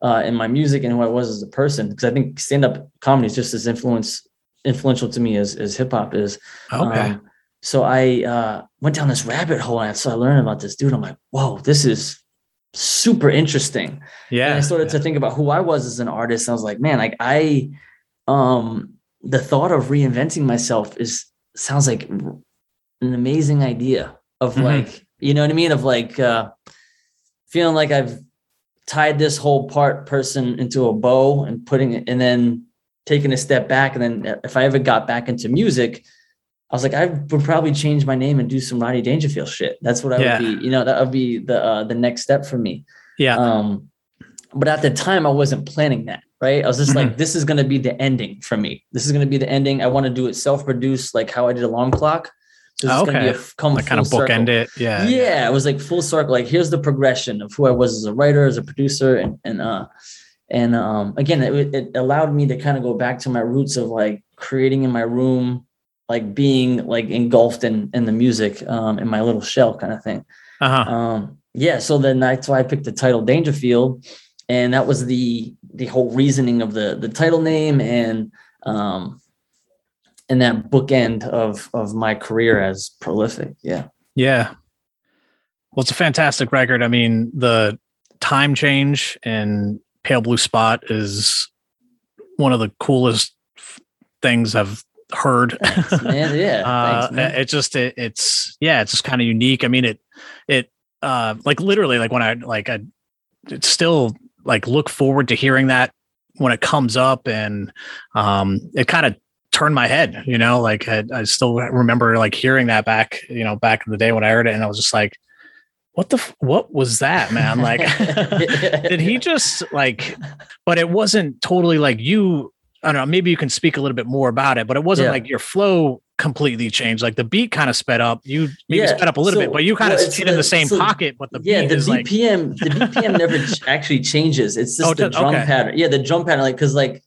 uh in my music and who I was as a person. Because I think stand-up comedy is just as influence influential to me as as hip-hop is. Okay. Um, so I uh went down this rabbit hole and so I learned about this dude. I'm like, whoa, this is super interesting yeah. and I started to think about who I was as an artist. I was like, man, like I, um, the thought of reinventing myself is sounds like an amazing idea of Mhm. like You know what I mean? Of like uh, feeling like I've tied this whole part person into a bow and putting it, and then taking a step back. And then if I ever got back into music, I was like, I would probably change my name and do some Rodney Dangerfield shit. That's what I Yeah. would be. You know, that would be the uh, the next step for me. Yeah. Um, but at the time, I wasn't planning that. Right. I was just Mm-hmm. like, this is going to be the ending for me. This is going to be the ending. I want to do it self produced, like how I did Alarm Clock. So this Oh, is going to be a okay. come like kind of circle. bookend it. Yeah. Yeah. it was like full circle. Like here's the progression of who I was as a writer, as a producer, and and uh, and um, again, it, it allowed me to kind of go back to my roots of like creating in my room, like being like engulfed in in the music, um, in my little shell kind of thing Uh-huh. um yeah so then that's why i picked the title dangerfield and that was the the whole reasoning of the the title name and um and that bookend of of my career as prolific yeah Yeah. Well, it's a fantastic record. I mean, the time change in Pale Blue Spot is one of the coolest things I've heard. *laughs* Thanks, man yeah *laughs* uh, thanks, man. it just it, it's yeah, it's just kind of unique. I mean, it it uh like literally like when I like I it's still like look forward to hearing that when it comes up and um it kind of turned my head you know like I, I still remember like hearing that back you know back in the day when i heard it and i was just like what the f- what was that man? Like *laughs* *laughs* did he just like but it wasn't totally like you i don't know maybe you can speak a little bit more about it but it wasn't Yeah. like your flow completely changed. Like the beat kind of sped up. You maybe Yeah, sped up a little so- bit but you kind of well, it's stayed in the- same so- pocket but the yeah the is like bpm the *laughs* bpm never actually changes. It's just Oh, the drum okay. pattern. Yeah the drum pattern like because like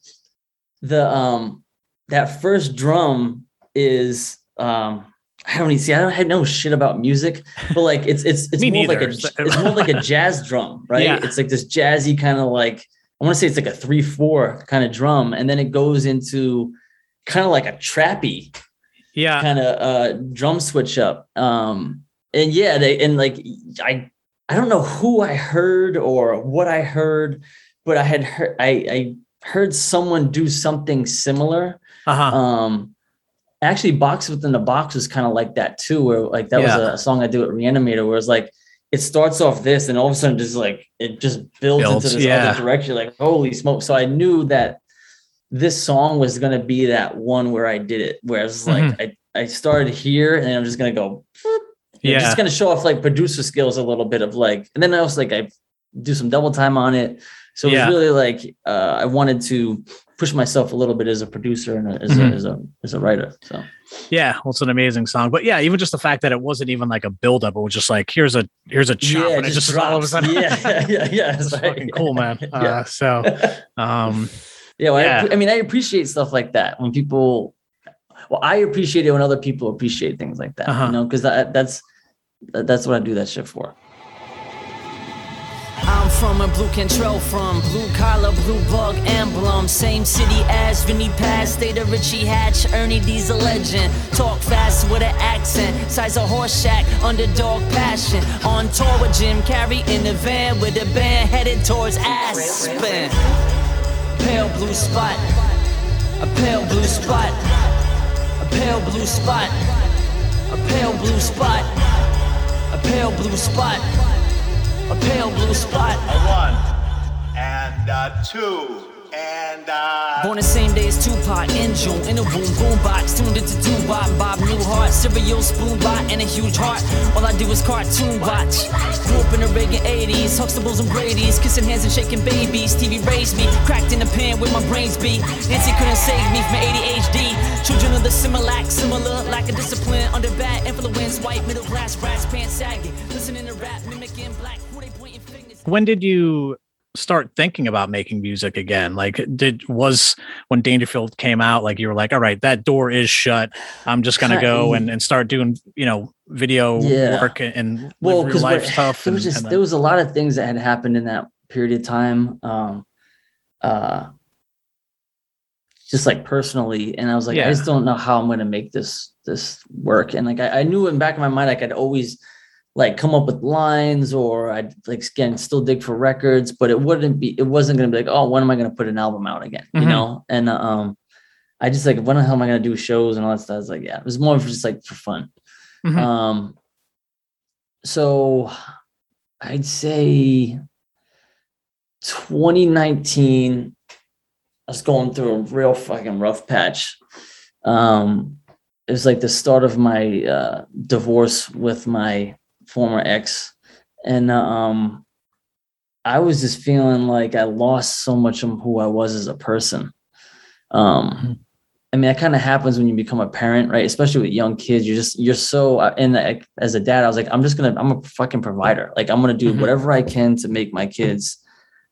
the um that first drum is um I don't even see. I don't have no shit about music, but like it's it's it's more like a neither. it's more like a jazz drum, *laughs* right? Yeah. It's like this jazzy kind of like I want to say it's like a three four kind of drum, and then it goes into kind of like a trappy yeah kind of uh drum switch up um and yeah they and like i i don't know who i heard or what i heard but i had heard i i heard someone do something similar uh-huh um actually box within the box was kind of like that too where like that Yeah. was a song i did with reanimator where it's like it starts off this and all of a sudden just like it just builds, Builds, into this yeah. other direction like holy smoke so i knew that this song was going to be that one where i did it where it's like Mm-hmm. I, I started here and i'm just going to go yeah. just going to show off like producer skills a little bit of like and then i was like i do some double time on it so it Yeah. was really like uh, i wanted to push myself a little bit as a producer and a, as, Mhm. a, as a as a writer so Yeah, well, it's an amazing song. But yeah, even just the fact that it wasn't even like a buildup, it was just like here's a here's a chop, and it just, all of a sudden, yeah *laughs* *laughs* yeah yeah it's fucking cool, man. *laughs* yeah. Uh, so, um, yeah, well, yeah. I, I mean i appreciate stuff like that when people well i appreciate it when other people appreciate things like that Uh-huh. you know because that, that's that's what i do that shit for I'm from a blue control from blue collar, blue bug emblem. Same city as Vinny Paz, state of Richie Hatch, Ernie D's a legend. Talk fast with an accent, size a horse shack, underdog passion. On tour with Jim Carrey in the van with a band headed towards Aspen. Pale blue spot, a pale blue spot, a pale blue spot, a pale blue spot, a pale blue spot. A pale blue spot. A one and a two and uh, Born the same day as Tupac in June. In a boom boom box tuned into Tupac. Bob Newhart cereal spoon bot and a huge heart. All I do is cartoon watch. Grew up in the Reagan 80s Huxtables and Brady's. Kissing hands and shaking babies. TV raised me cracked in the pan with my brains beat. Nancy couldn't save me from ADHD children of the Similac similar lack of discipline. Under bad influence white middle class brass pants sagging. Listening to rap mimicking black when did you start thinking about making music again? Like, did was when Dangerfield came out, like you were like, all right, that door is shut. I'm just gonna go and, and start doing, you know, video Yeah. work and, and well live because life stuff. there was just and there was a lot of things that had happened in that period of time um uh just like personally and i was like Yeah. i just don't know how i'm going to make this this work and like I, I knew in the back of my mind like i'd always like come up with lines or i'd like again still dig for records but it wouldn't be it wasn't going to be like oh when am i going to put an album out again Mhm. you know and uh, um i just like when the hell am i going to do shows and all that stuff I was like yeah it was more of just like for fun Mhm. um so I'd say 2019, I was going through a real fucking rough patch. Um, it was like the start of my uh, divorce with my former ex, and um, I was just feeling like I lost so much of who I was as a person. Um, I mean, that kind of happens when you become a parent, right? Especially with young kids. You're just, you're so, uh, and as a dad, I was like, I'm just going to, I'm a fucking provider. Like, I'm going to do Mhm. whatever I can to make my kids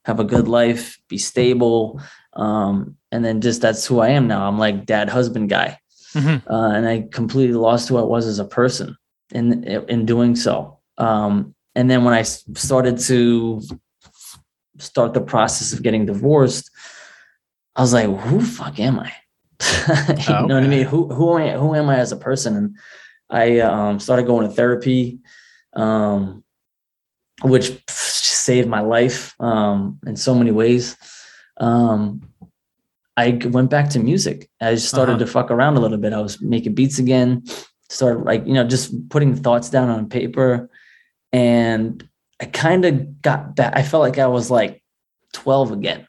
have a good life, be stable. Um, and then just that's who I am now. I'm like dad, husband guy. Mhm. Uh, and I completely lost who I was as a person in, in doing so. Um, and then when I started to start the process of getting divorced, I was like, who fuck am I? *laughs* you know what I mean? Who who am I, who am I as a person? And I um, started going to therapy, um, which saved my life um, in so many ways. Um, I went back to music. I just started Uh-huh. to fuck around a little bit. I was making beats again, started like, you know, just putting thoughts down on paper. And I kind of got back. I felt like I was like 12 again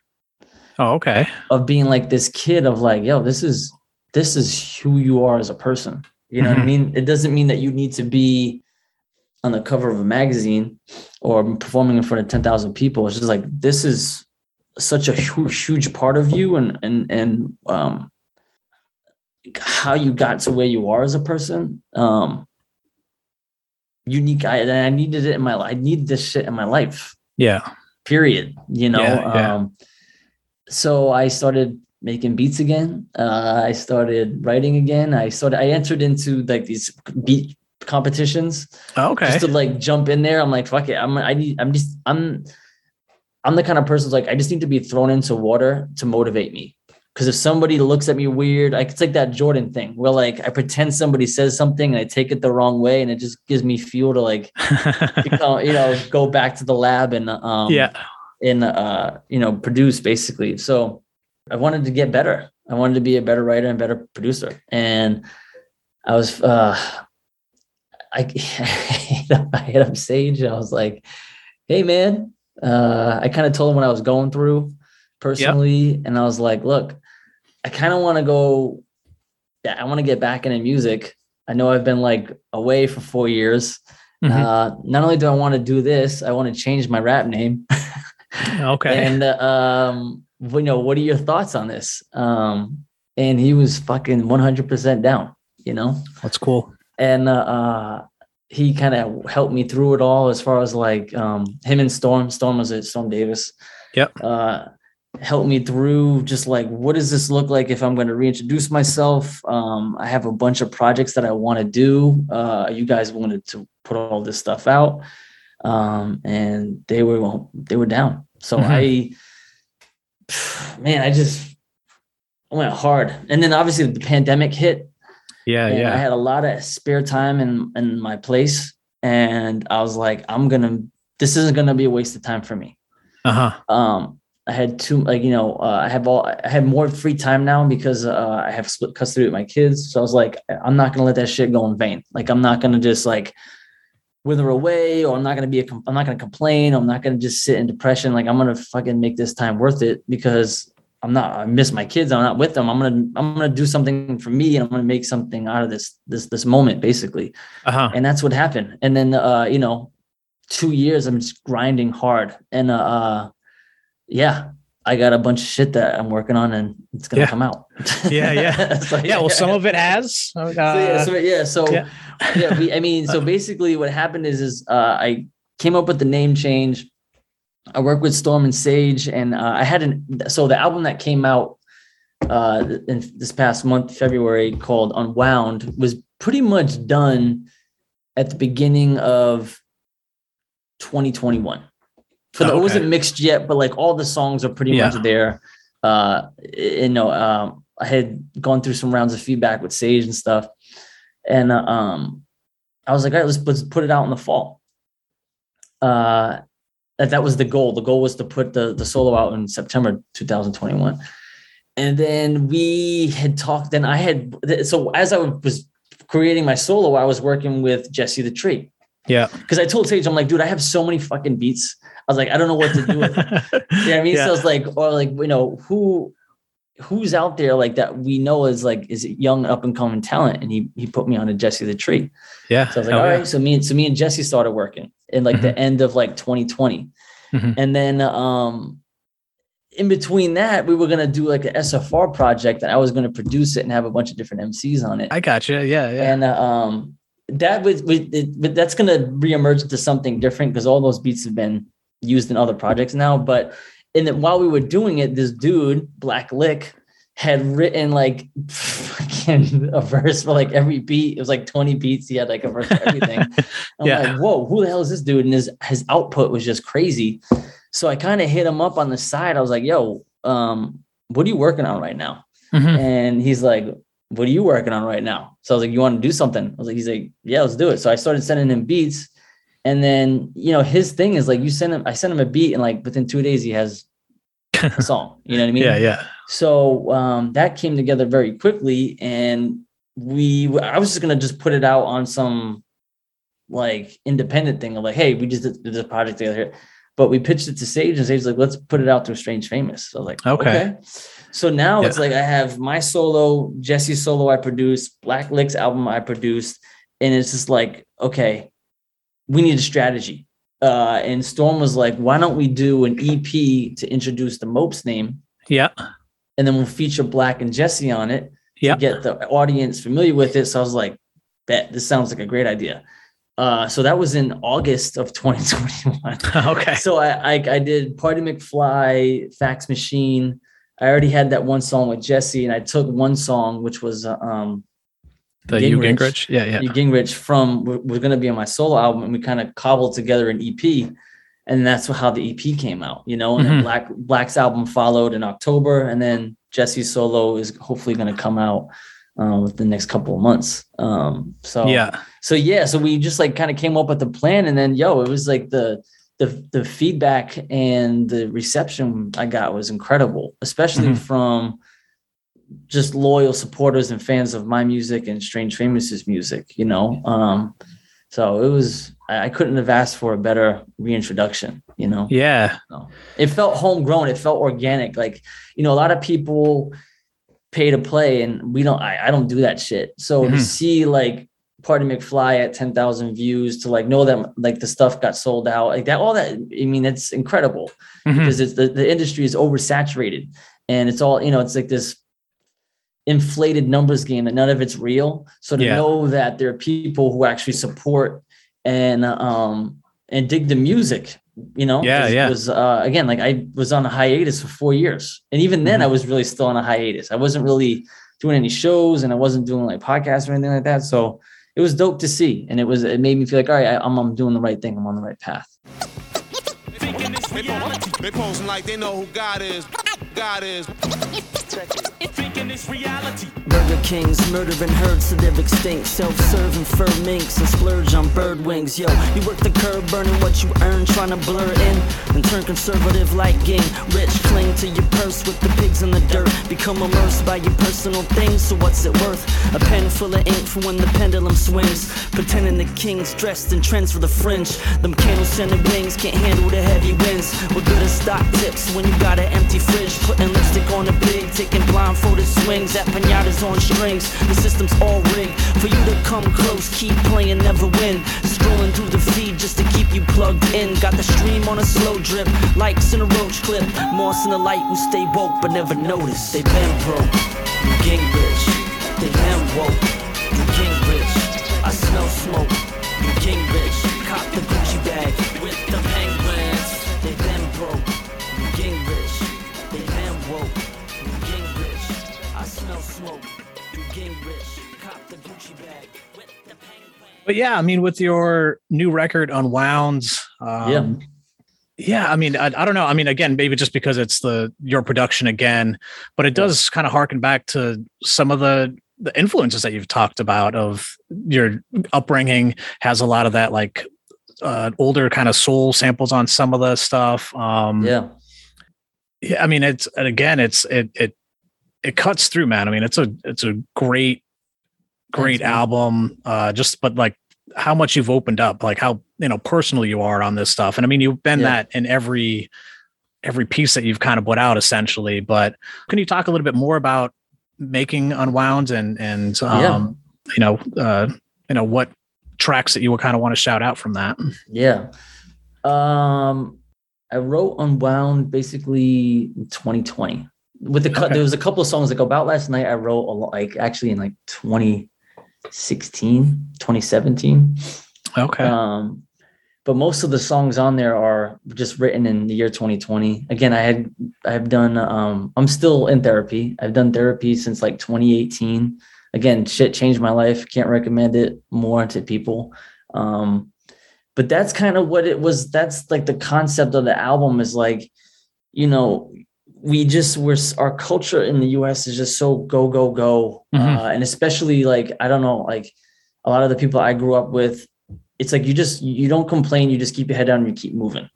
Oh, okay. of being like this kid of like, yo, this is this is who you are as a person. You know what I Mhm. mean? It doesn't mean that you need to be on the cover of a magazine or performing in front of 10,000 people. It's just like this is such a huge, huge part of you and and and um how you got to where you are as a person. Um unique I, I needed it in my life. I needed this shit in my life Yeah. period you know Yeah, yeah. um so i started making beats again uh i started writing again i started i entered into like these beat competitions Oh, okay. just to like jump in there i'm like fuck it i'm i need i'm just i'm i'm the kind of person who's like i just need to be thrown into water to motivate me because if somebody looks at me weird like it's like that jordan thing where like i pretend somebody says something and i take it the wrong way and it just gives me fuel to like *laughs* become, you know go back to the lab and um yeah. in uh you know produce basically. So i wanted to get better. I wanted to be a better writer and better producer. And i was uh i *laughs* i hit up sage and i was like hey man uh i kind of told him what i was going through personally. And i was like look i kind of want to go yeah i want to get back into music i know i've been like away for four years Mhm. uh not only do i want to do this i want to change my rap name *laughs* okay. and uh, um, you know, what are your thoughts on this? Um, and he was fucking 100% down, you know, That's cool. and uh, uh, he kind of helped me through it all as far as like um, him and Storm. Storm was it, Storm Davis. Yep. Uh, helped me through just like what does this look like if I'm going to reintroduce myself? Um, I have a bunch of projects that I want to do. Uh, you guys wanted to put all this stuff out, um, and they were well, they were down. So Mhm. I, man, I just i went hard, and then obviously the pandemic hit, Yeah. yeah I had a lot of spare time in in my place, and I was like, I'm gonna. This isn't gonna be a waste of time for me. Uh huh. Um, I had two, like you know, uh, I have all, I have more free time now because uh, I have split custody with my kids. So I was like, I'm not gonna let that shit go in vain. Like I'm not gonna just like wither away, or I'm not gonna be a, I'm not gonna complain. I'm not gonna just sit in depression. Like I'm gonna fucking make this time worth it because I'm not. I miss my kids. I'm not with them. I'm gonna, I'm gonna do something for me, and I'm gonna make something out of this, this, this moment, basically Uh huh. and that's what happened and then uh you know two years i'm just grinding hard and uh, uh yeah i got a bunch of shit that i'm working on and it's gonna Yeah. come out *laughs* Yeah, yeah. *laughs* So, Yeah. Well, some of it has. Uh, *laughs* so, yeah, so, yeah so yeah. yeah, we, i mean so basically what happened is is uh i came up with the name change i worked with storm and sage and uh, i had an so the album that came out uh in this past month february called unwound was pretty much done at the beginning of 2021 for the, it Okay. wasn't mixed yet but like all the songs are pretty Yeah. much there uh you know um i had gone through some rounds of feedback with sage and stuff and uh, um i was like all right let's, let's put it out in the fall uh that, that was the goal the goal was to put the the solo out in september 2021 and then we had talked then i had so as i was creating my solo i was working with jesse the tree Yeah. Because I told Sage, I'm like, dude, I have so many fucking beats. I was like, I don't know what to do with it. *laughs* You know I mean? Yeah. So it's like, or like, you know, who who's out there like that we know is like is young up and coming talent. And he he put me on a Jesse the Tree. yeah. So I was like, all yeah. right. So me and so me and Jesse started working in like the end of like 2020. Mhm. And then um in between that, we were gonna do like an SFR project and I was gonna produce it and have a bunch of different MCs on it. I got you. Yeah. Yeah. And uh, um that was with it, but that's gonna reemerge into something different because all those beats have been used in other projects now. But and then while we were doing it, this dude, Black Lick, had written like fucking a verse for like every beat. It was like 20 beats. He had like a verse for everything. *laughs* I'm Yeah. like, whoa, who the hell is this dude? And his his output was just crazy. So I kind of hit him up on the side. I was like, yo, um, what are you working on right now? Mhm. And he's like, What are you working on right now? So I was like, You want to do something? I was like, He's like, Yeah, let's do it. So I started sending him beats. And then, you know, his thing is like, you send him, I send him a beat, and like within two days, he has *laughs* a song. You know what I mean? yeah. Yeah. So um, that came together very quickly, and we. I was just gonna just put it out on some like independent thing of like, hey, we just did this project together, but we pitched it to Sage, and Sage's like, let's put it out to Strange Famous. So I was like, Okay. So now it's like I have my solo, Jesse solo I produced, Black Licks album I produced, and it's just like, okay, we need a strategy. Uh, and Storm was like, why don't we do an EP to introduce the Mopes name? Yeah. and then we'll feature Black and Jesse on it Yeah. get the audience familiar with it. So I was like, bet this sounds like a great idea. Uh, so that was in August of *laughs* 2021. *laughs* okay. so I, I I did Party McFly, Fax Machine. I already had that one song with Jesse, and I took one song which was uh, um The Gingrich. Gingrich. Yeah. Yeah. Hugh Gingrich from was going to be on my solo album, and we kind of cobbled together an EP, and that's how the EP came out. You know, and Mhm. then Black Black's album followed in October, and then Jesse's solo is hopefully going to come out uh, within the next couple of months. Um, so Yeah. so yeah, so we just like kind of came up with the plan, and then yo, it was like the the the feedback and the reception I got was incredible, especially Mhm. from just loyal supporters and fans of my music and Strange Famous's music. You know, um, so it was I, couldn't have asked for a better reintroduction. You know, Yeah. so it felt homegrown. It felt organic. Like, you know, a lot of people pay to play and we don't, I, I don't do that shit. So Mhm. to see like Party McFly at 10,000 views to like know that like the stuff got sold out like that, all that, I mean, it's incredible Mhm. because it's the, the industry is oversaturated and it's all, you know, it's like this inflated numbers game that none of it's real. So to Yeah. know that there are people who actually support and, um, and dig the music, you know, Yeah, was, yeah. was uh, again like I was on a hiatus for four years, and even then Mhm. I was really still on a hiatus. I wasn't really doing any shows, and I wasn't doing like podcasts or anything like that. So it was dope to see, and it was it made me feel like all right, I, I'm I'm doing the right thing. I'm on the right path. They posing like they know who God is. God is. Burger Kings, murdering herds to their extinct. Self-serving fur minks and splurge on bird wings. Yo, you work the curb, burning what you earn, trying to blur in and turn conservative like gang. Rich, cling to your purse with the pigs in the dirt. Become immersed by your personal things, so what's it worth? A pen full of ink for when the pendulum swings. Pretending the king's dressed in trends for the fringe. Them candle scented wings can't handle the heavy winds. We're good at stock tips when you got an empty fridge. Putting lipstick on a pig, taking blindfolded swings at pinatas on strings. The system's all rigged for you to come close. Keep playing, never win. Scrolling through the feed just to keep you plugged in. Got the stream on a slow drip, likes in a roach clip. Moss in the light who stay woke but never notice. They been broke, you gang rich. They been woke, you gang rich. I smell smoke, But yeah, I mean, with your new record Unwound, um, Yeah. yeah, I mean, I, I don't know. I mean, again, maybe just because it's the your production again, but it does kind of harken back to some of the the influences that you've talked about of your upbringing has a lot of that like uh older kind of soul samples on some of the stuff. Um Yeah, yeah, I mean, it's and again, it's it it it cuts through, man. I mean, it's a it's a great great Thanks, album. Uh, just but like how much you've opened up, like how you know personal you are on this stuff. And I mean, you've been Yeah. that in every every piece that you've kind of put out essentially. But can you talk a little bit more about making Unwound and and um, you know uh, you know what tracks that you would kind of want to shout out from that? Yeah. Um, I wrote Unwound basically in 2020. With the cut, Okay. there was a couple of songs like about last night. I wrote a lot, like actually in like 2016, 2017. Okay. Um, but most of the songs on there are just written in the year 2020. Again, I had I've done um I'm still in therapy. I've done therapy since like 2018. Again, shit changed my life. Can't recommend it more to people. Um, but that's kind of what it was. That's like the concept of the album is like, you know, we just we're our culture in the US is just so go, go, go. Mhm. Uh, and especially like, I don't know, like a lot of the people I grew up with, it's like you just you don't complain, you just keep your head down and you keep moving.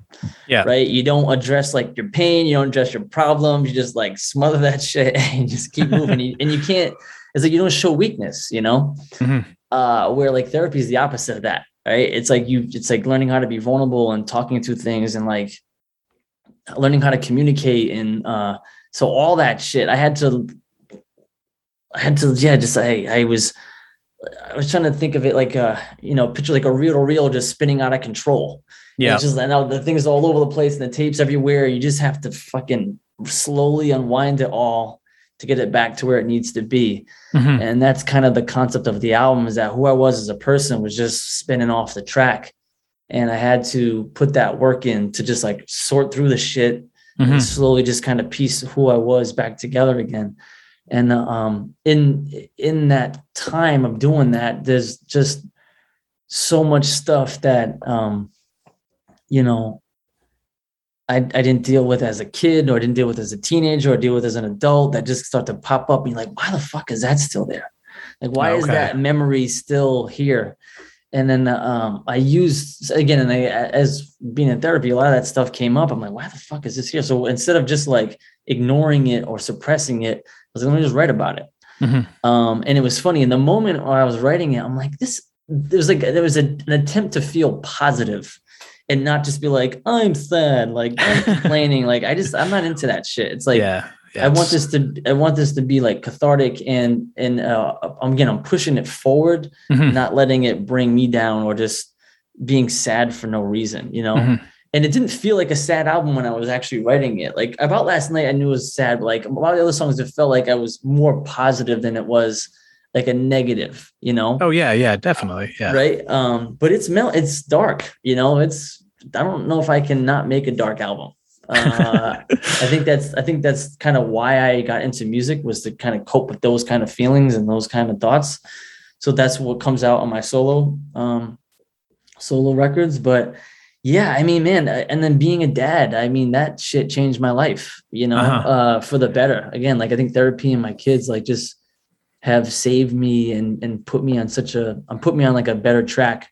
Yeah. Right. You don't address like your pain, you don't address your problems, you just like smother *laughs* that shit and just keep moving. And you can't, it's like you don't show weakness, you know? Mhm. Uh, where like therapy is the opposite of that, right? It's like you, it's like learning how to be vulnerable and talking through things and like learning how to communicate and uh so all that shit. I had to i had to yeah just i i was i was trying to think of it like a you know picture like a reel to reel just spinning out of control. Yeah. just and now the things all over the place and the tapes everywhere. You just have to fucking slowly unwind it all to get it back to where it needs to be. Mhm. and that's kind of the concept of the album is that who i was as a person was just spinning off the track and i had to put that work in to just like sort through the shit Mhm. and slowly just kind of piece who i was back together again and uh, um in in that time of doing that there's just so much stuff that um you know I, I didn't deal with as a kid or I didn't deal with as a teenager or deal with as an adult that just start to pop up and you're like, why the fuck is that still there? Like, why is that memory still here? And then um, I used again, and I, as being in therapy, a lot of that stuff came up. I'm like, why the fuck is this here? So instead of just like ignoring it or suppressing it, I was like, let me just write about it. Mhm. Um, and it was funny in the moment where I was writing it, I'm like, this, there was like, there was a, an attempt to feel positive and not just be like, I'm sad, like I'm *laughs* complaining. like I just, I'm not into that shit. It's like, yeah. I want this to, I want this to be like cathartic and, and, uh, I'm again, I'm pushing it forward, Mhm. not letting it bring me down or just being sad for no reason, you know? Mhm. And it didn't feel like a sad album when I was actually writing it. Like about last night, I knew it was sad. But like a lot of the other songs, it felt like I was more positive than it was like a negative, you know? Oh yeah, yeah, definitely. Yeah. right um but it's mel it's dark you know it's i don't know if i can not make a dark album uh *laughs* i think that's i think that's kind of why i got into music was to kind of cope with those kind of feelings and those kind of thoughts. So that's what comes out on my solo um solo records. But yeah i mean man uh, and then being a dad i mean that shit changed my life you know Uh-huh. uh for the better. Again like i think therapy and my kids like just have saved me and and put me on such a um, put me on like a better track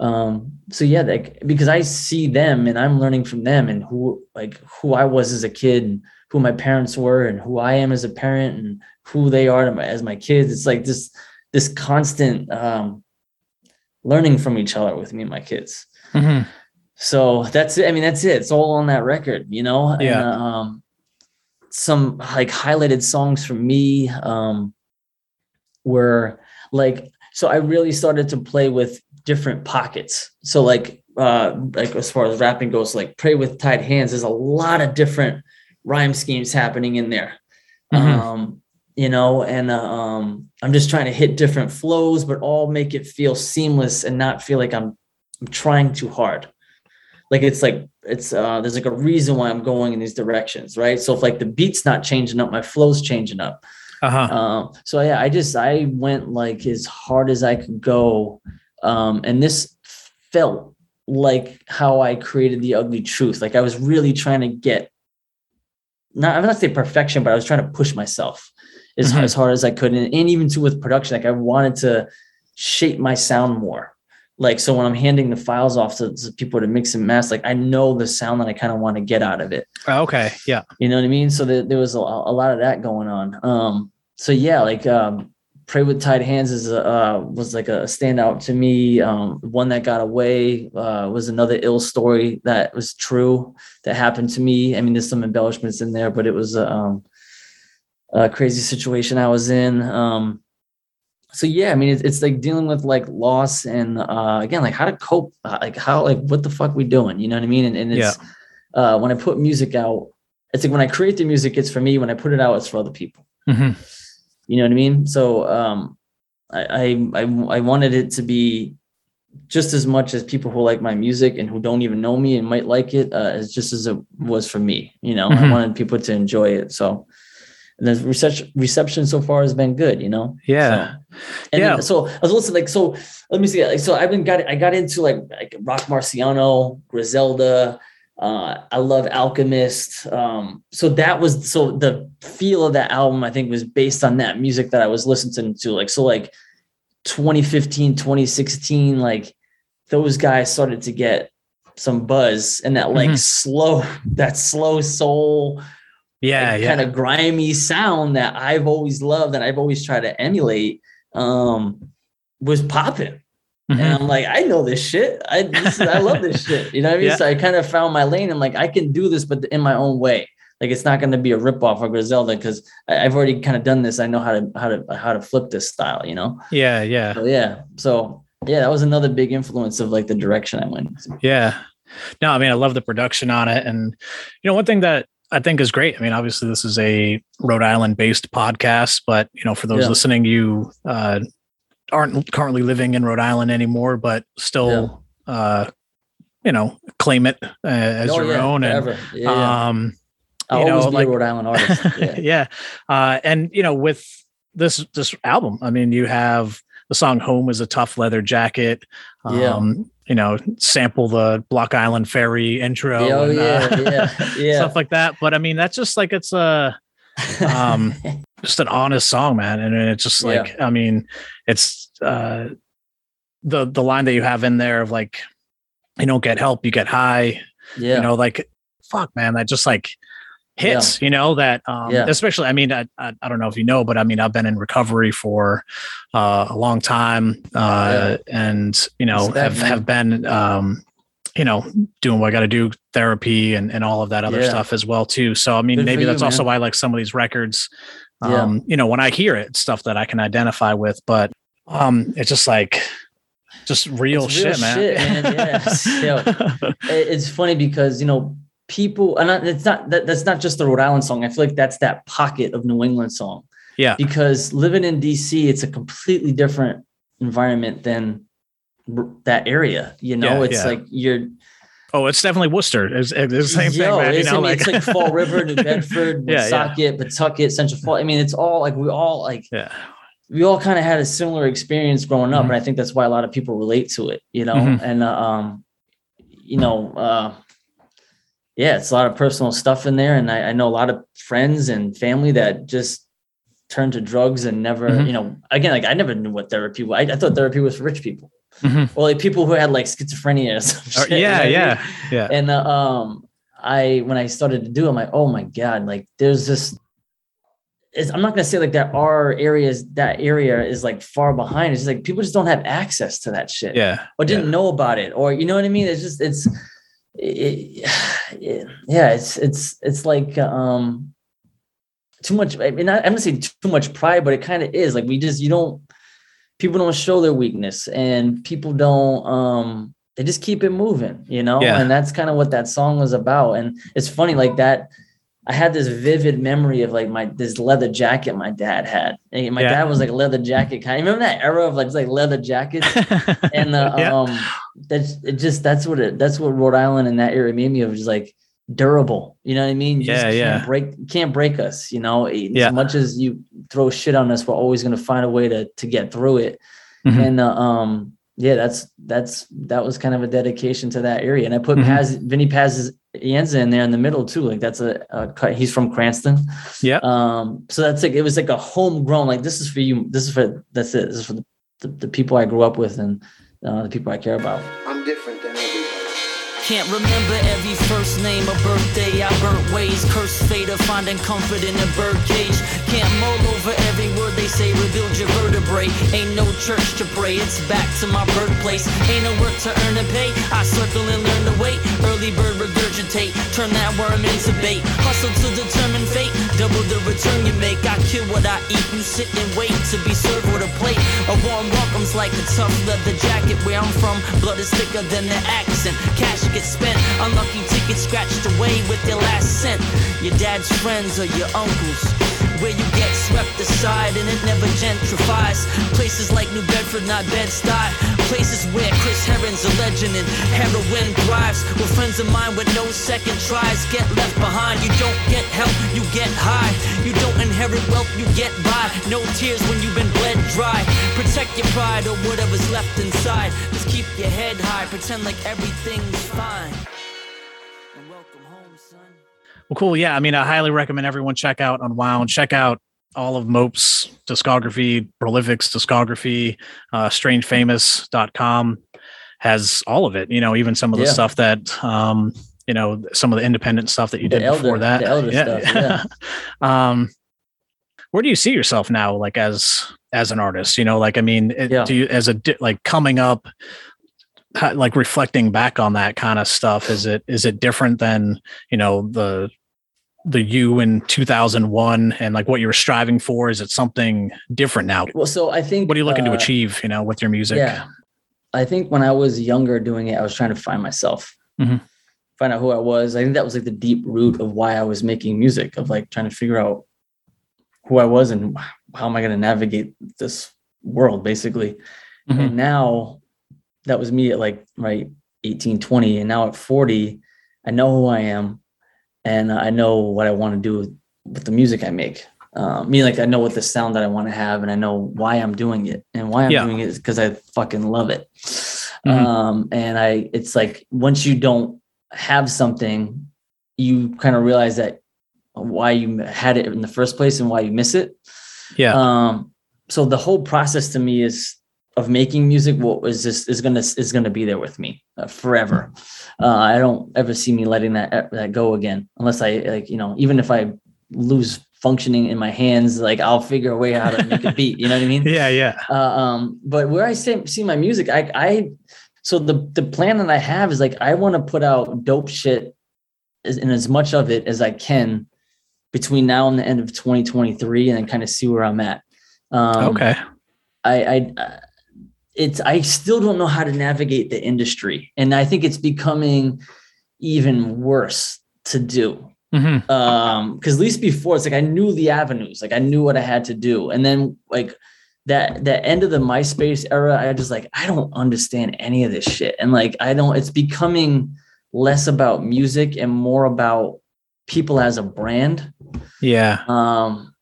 um so yeah like because i see them and i'm learning from them and who like who i was as a kid and who my parents were and who i am as a parent and who they are to my, as my kids it's like this this constant um learning from each other with me and my kids Mhm. so that's it. I mean, that's it. It's all on that record, you know? And, Yeah. um, some like highlighted songs from me um, were like, so I really started to play with different pockets. So like, uh, like as far as rapping goes, like pray with tied hands, there's a lot of different rhyme schemes happening in there. Mhm. Um, you know, and uh, um, I'm just trying to hit different flows, but all make it feel seamless and not feel like I'm I'm trying too hard. Like it's like it's uh there's like a reason why I'm going in these directions, right? So if like the beat's not changing up, my flow's changing up. Uh-huh. Um, so yeah, I just I went like as hard as I could go. Um, and this felt like how I created the ugly truth. Like I was really trying to get not I'm not say perfection, but I was trying to push myself as, Mhm. as hard as I could. And, and even too with production, like I wanted to shape my sound more. Like so when I'm handing the files off to, to people to mix and master, like I know the sound that I kind of want to get out of it. okay. Yeah. You know what I mean? So there, there was a, a lot of that going on. Um, so yeah, like um, Pray with Tied Hands is a, uh, was like a standout to me. Um, one that got away uh, was another ill story that was true that happened to me. I mean, there's some embellishments in there, but it was a, um, a crazy situation I was in. Um, so yeah, I mean, it's, it's like dealing with like loss and uh, again, like how to cope, uh, like how, like what the fuck we doing, you know what I mean? And, and it's uh, when I put music out, it's like when I create the music, it's for me. When I put it out, it's for other people. Mhm. You know what I mean? So um, I, I I I wanted it to be just as much as people who like my music and who don't even know me and might like it uh, as just as it was for me. You know, I Mhm. wanted people to enjoy it. So and the reception reception so far has been good. You know. Yeah. So, and Yeah. then- so I was listening, like, so let me see. Like, so I've been got I got into like like Rock Marciano, Griselda. Uh, I love Alchemist. Um, so that was so the feel of that album, I think, was based on that music that I was listening to. Like, so like 2015, 2016, like those guys started to get some buzz and that like Mhm. slow, that slow soul Yeah. Yeah. kind of grimy sound that I've always loved and I've always tried to emulate um was popping. Mhm. And I'm like, I know this shit. I this is, I love this *laughs* shit. You know what I mean? Yeah. So I kind of found my lane. I'm like, I can do this, but in my own way. Like it's not going to be a ripoff of Griselda because I've already kind of done this. I know how to how to how to flip this style. You know? yeah. Yeah. So yeah. So yeah, that was another big influence of like the direction I went. Yeah. No, I mean, I love the production on it. And, you know, one thing that I think is great. I mean, obviously, this is a Rhode Island based podcast, but, you know, for those Yeah. listening, you uh, aren't currently living in Rhode Island anymore, but still, uh, you know, claim it uh, as Oh, your yeah, own. And, forever. Yeah, yeah. um, I'll you know, like- a Rhode Island artist. *laughs* Yeah. yeah. Uh, and you know, with this this album, I mean, you have the song "Home" is a tough leather jacket. Yeah. Um, you know, sample the Block Island Ferry intro. Yeah, oh, and, yeah, uh, yeah, *laughs* yeah. stuff like that. But I mean, that's just like it's a um, *laughs* just an honest song, man. And it's just Yeah. like, I mean, it's uh, the the line that you have in there of like, you don't get help, you get high yeah. you know like fuck man that just like hits you know that um Yeah. especially i mean I, I i don't know if you know but i mean i've been in recovery for uh a long time uh and you know Respect, have man. have been um you know doing what i got to do therapy and and all of that other Yeah. stuff as well too so i mean Good maybe you, that's also man. why like some of these records Yeah. um you know when i hear it stuff that i can identify with but um it's just like just real, shit, man. shit, man. Yes. *laughs* Yo. It's funny because you know people and it's not that, that's not just the Rhode Island song. I feel like that's that pocket of New England song. Yeah. Because living in DC, it's a completely different environment than that area. You know, Yeah, it's yeah. like you're oh, it's definitely Worcester. It's, it's the same Yo, thing, man. You know, I mean, like, it's like Fall River, New *laughs* Bedford, Yeah, yeah. Woonsocket, Pawtucket, Central Fall. I mean, it's all like we all like yeah, we all kind of had a similar experience growing up, Mhm. and I think that's why a lot of people relate to it, you know. Mhm. And uh, um, you know, uh, yeah, it's a lot of personal stuff in there, and I, I know a lot of friends and family that just turned to drugs and never, Mhm. you know, again, like I never knew what therapy was. I, I thought therapy was for rich people, Mhm. or like people who had like schizophrenia or *laughs* some Or- shit, you know yeah, what I mean? yeah, yeah. And uh, um, I when I started to do, it, I'm like, oh my god, like there's this. It's, I'm not gonna say like there are areas that area is like far behind. It's just like people just don't have access to that shit, yeah, or didn't know about it, or you know what I mean. It's just it's, it, it- yeah, it's it's it's like um, too much. I mean, I- I'm not saying too much pride, but it kind of is. Like we just you don't. People don't show their weakness, and people don't. um They just keep it moving, you know. Yeah. And that's kind of what that song was about. And it's funny, like that. I had this vivid memory of like my this leather jacket my dad had. And my Yeah. dad was like a leather jacket kind. Of, remember that era of like just like leather jackets? *laughs* and uh, Yeah. um that's it just that's what it that's what Rhode Island in that era made me of just like durable. You know what I mean? You just Yeah, can't yeah. break can't break us you know? Yeah. as much as you throw shit on us we're always going to find a way to to get through it. Mhm. and uh, um yeah that's that's that was kind of a dedication to that area. And I put Mhm. Paz Vinny Paz Yenza in there in the middle too. Like that's a, a cut- he's from Cranston. Yeah, um so that's like it was like a homegrown like this is for you this is for that's it. This is for the, the, the people i grew up with and uh, the people i care about Can't remember every first name or birthday. I burnt ways, cursed fate of finding comfort in a bird cage. Can't mull over every word they say, rebuild your vertebrae. Ain't no church to pray, it's back to my birthplace. Ain't no work to earn a pay. I circle and learn to wait. Early bird regurgitate, turn that worm into bait. Hustle to determine fate, double the return you make. I kill what I eat, you sit and wait to be served with a plate. A warm welcome's like a tough leather jacket. Where I'm from, blood is thicker than the accent. Cash gets spent, unlucky tickets scratched away with their last cent. Your dad's friends or your uncles. Where you get swept aside and it never gentrifies. Places like New Bedford, not Bed-Stuy. Places where Chris a legend and heroin thrives. Where friends of mine with no second tries get left behind. You don't get help, you get high. You don't inherit wealth, you get by. No tears when you've been bled dry. Protect your pride or whatever's left inside. Just keep your head high, pretend like everything's fine. Well, cool. Yeah. I mean, I highly recommend everyone check out Unwound, check out all of Mope's discography, Prolific's discography, uh, strangefamous.com has all of it, you know, even some of the Yeah. stuff that, um, you know, some of the independent stuff that you The did elder- before that. elder stuff, *laughs* yeah. um, where do you see yourself now, like as, as an artist, you know, like, I mean, it, Yeah. do you, as a, like coming up, how- like reflecting back on that kind of stuff, is it, is it different than, you know, the, the you in 2001 and like what you were striving for is it something different now Well, so I think what are you looking to uh, achieve you know with your music Yeah. I think when I was younger doing it, I was trying to find myself, Mhm. find out who I was. I think that was like the deep root of why I was making music, of like trying to figure out who I was and how am I going to navigate this world, basically. Mhm. And now that was me at like, right, 18, 20. And now at 40, I know who I am and I know what I want to do with, with the music I make. Um, me like I know what the sound that I want to have, and I know why I'm doing it, and why I'm Yeah. doing it is because I fucking love it. Mhm. Um, and I, it's like once you don't have something, you kind of realize that why you had it in the first place and why you miss it. yeah Um, so the whole process to me is of making music. What was this is gonna is gonna be there with me uh, forever. Uh, I don't ever see me letting that that go again, unless I like you know even if I lose functioning in my hands, like I'll figure a way how to make a beat. You know what I mean? *laughs* yeah yeah Uh, um, but where I say, see my music, I, I, so the the plan that I have is like I want to put out dope shit as, and as much of it as I can between now and the end of 2023, and then kind of see where I'm at. Um, okay I, I, it's I still don't know how to navigate the industry, and I think it's becoming even worse to do. Hmm um because at least before it's like i knew the avenues like i knew what i had to do. And then like that that end of the myspace era i just like i don't understand any of this shit. And like i don't it's becoming less about music and more about people as a brand. Yeah. Um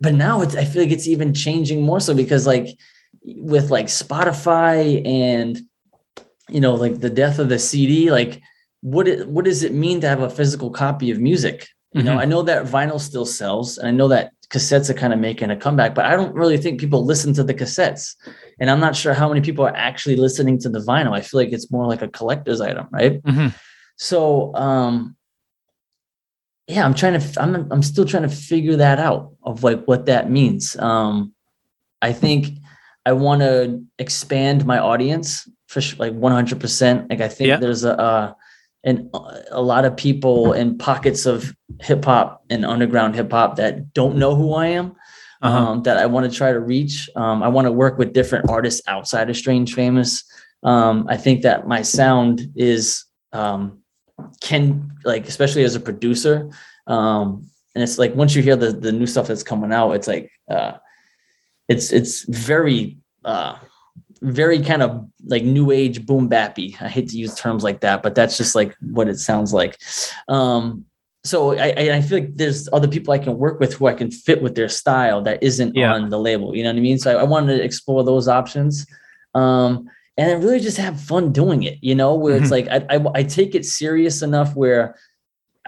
but now it's i feel like it's even changing more so because like with like spotify and you know like the death of the cd like what it, what does it mean to have a physical copy of music? You know Mhm. i know that vinyl still sells and i know that cassettes are kind of making a comeback but i don't really think people listen to the cassettes. And i'm not sure how many people are actually listening to the vinyl. I feel like it's more like a collector's item right? Mhm. so um yeah i'm trying to i'm i'm still trying to figure that out of like what that means. Um i think i want to expand my audience for sh- like 100% like i think Yeah. there's a uh and a lot of people in pockets of hip hop and underground hip hop that don't know who I am Uh-huh. um, that I want to try to reach. Um, I want to work with different artists outside of Strange Famous. Um, I think that my sound is um, can like especially as a producer, um, and it's like once you hear the the new stuff that's coming out, it's like uh, it's it's very uh, very kind of like new age boom bappy. I hate to use terms like that, but that's just like what it sounds like. Um, so I, I feel like there's other people I can work with who I can fit with their style that isn't Yeah. on the label. You know what I mean? So I, I wanted to explore those options. Um, and really just have fun doing it, you know, where it's like I, I I take it serious enough where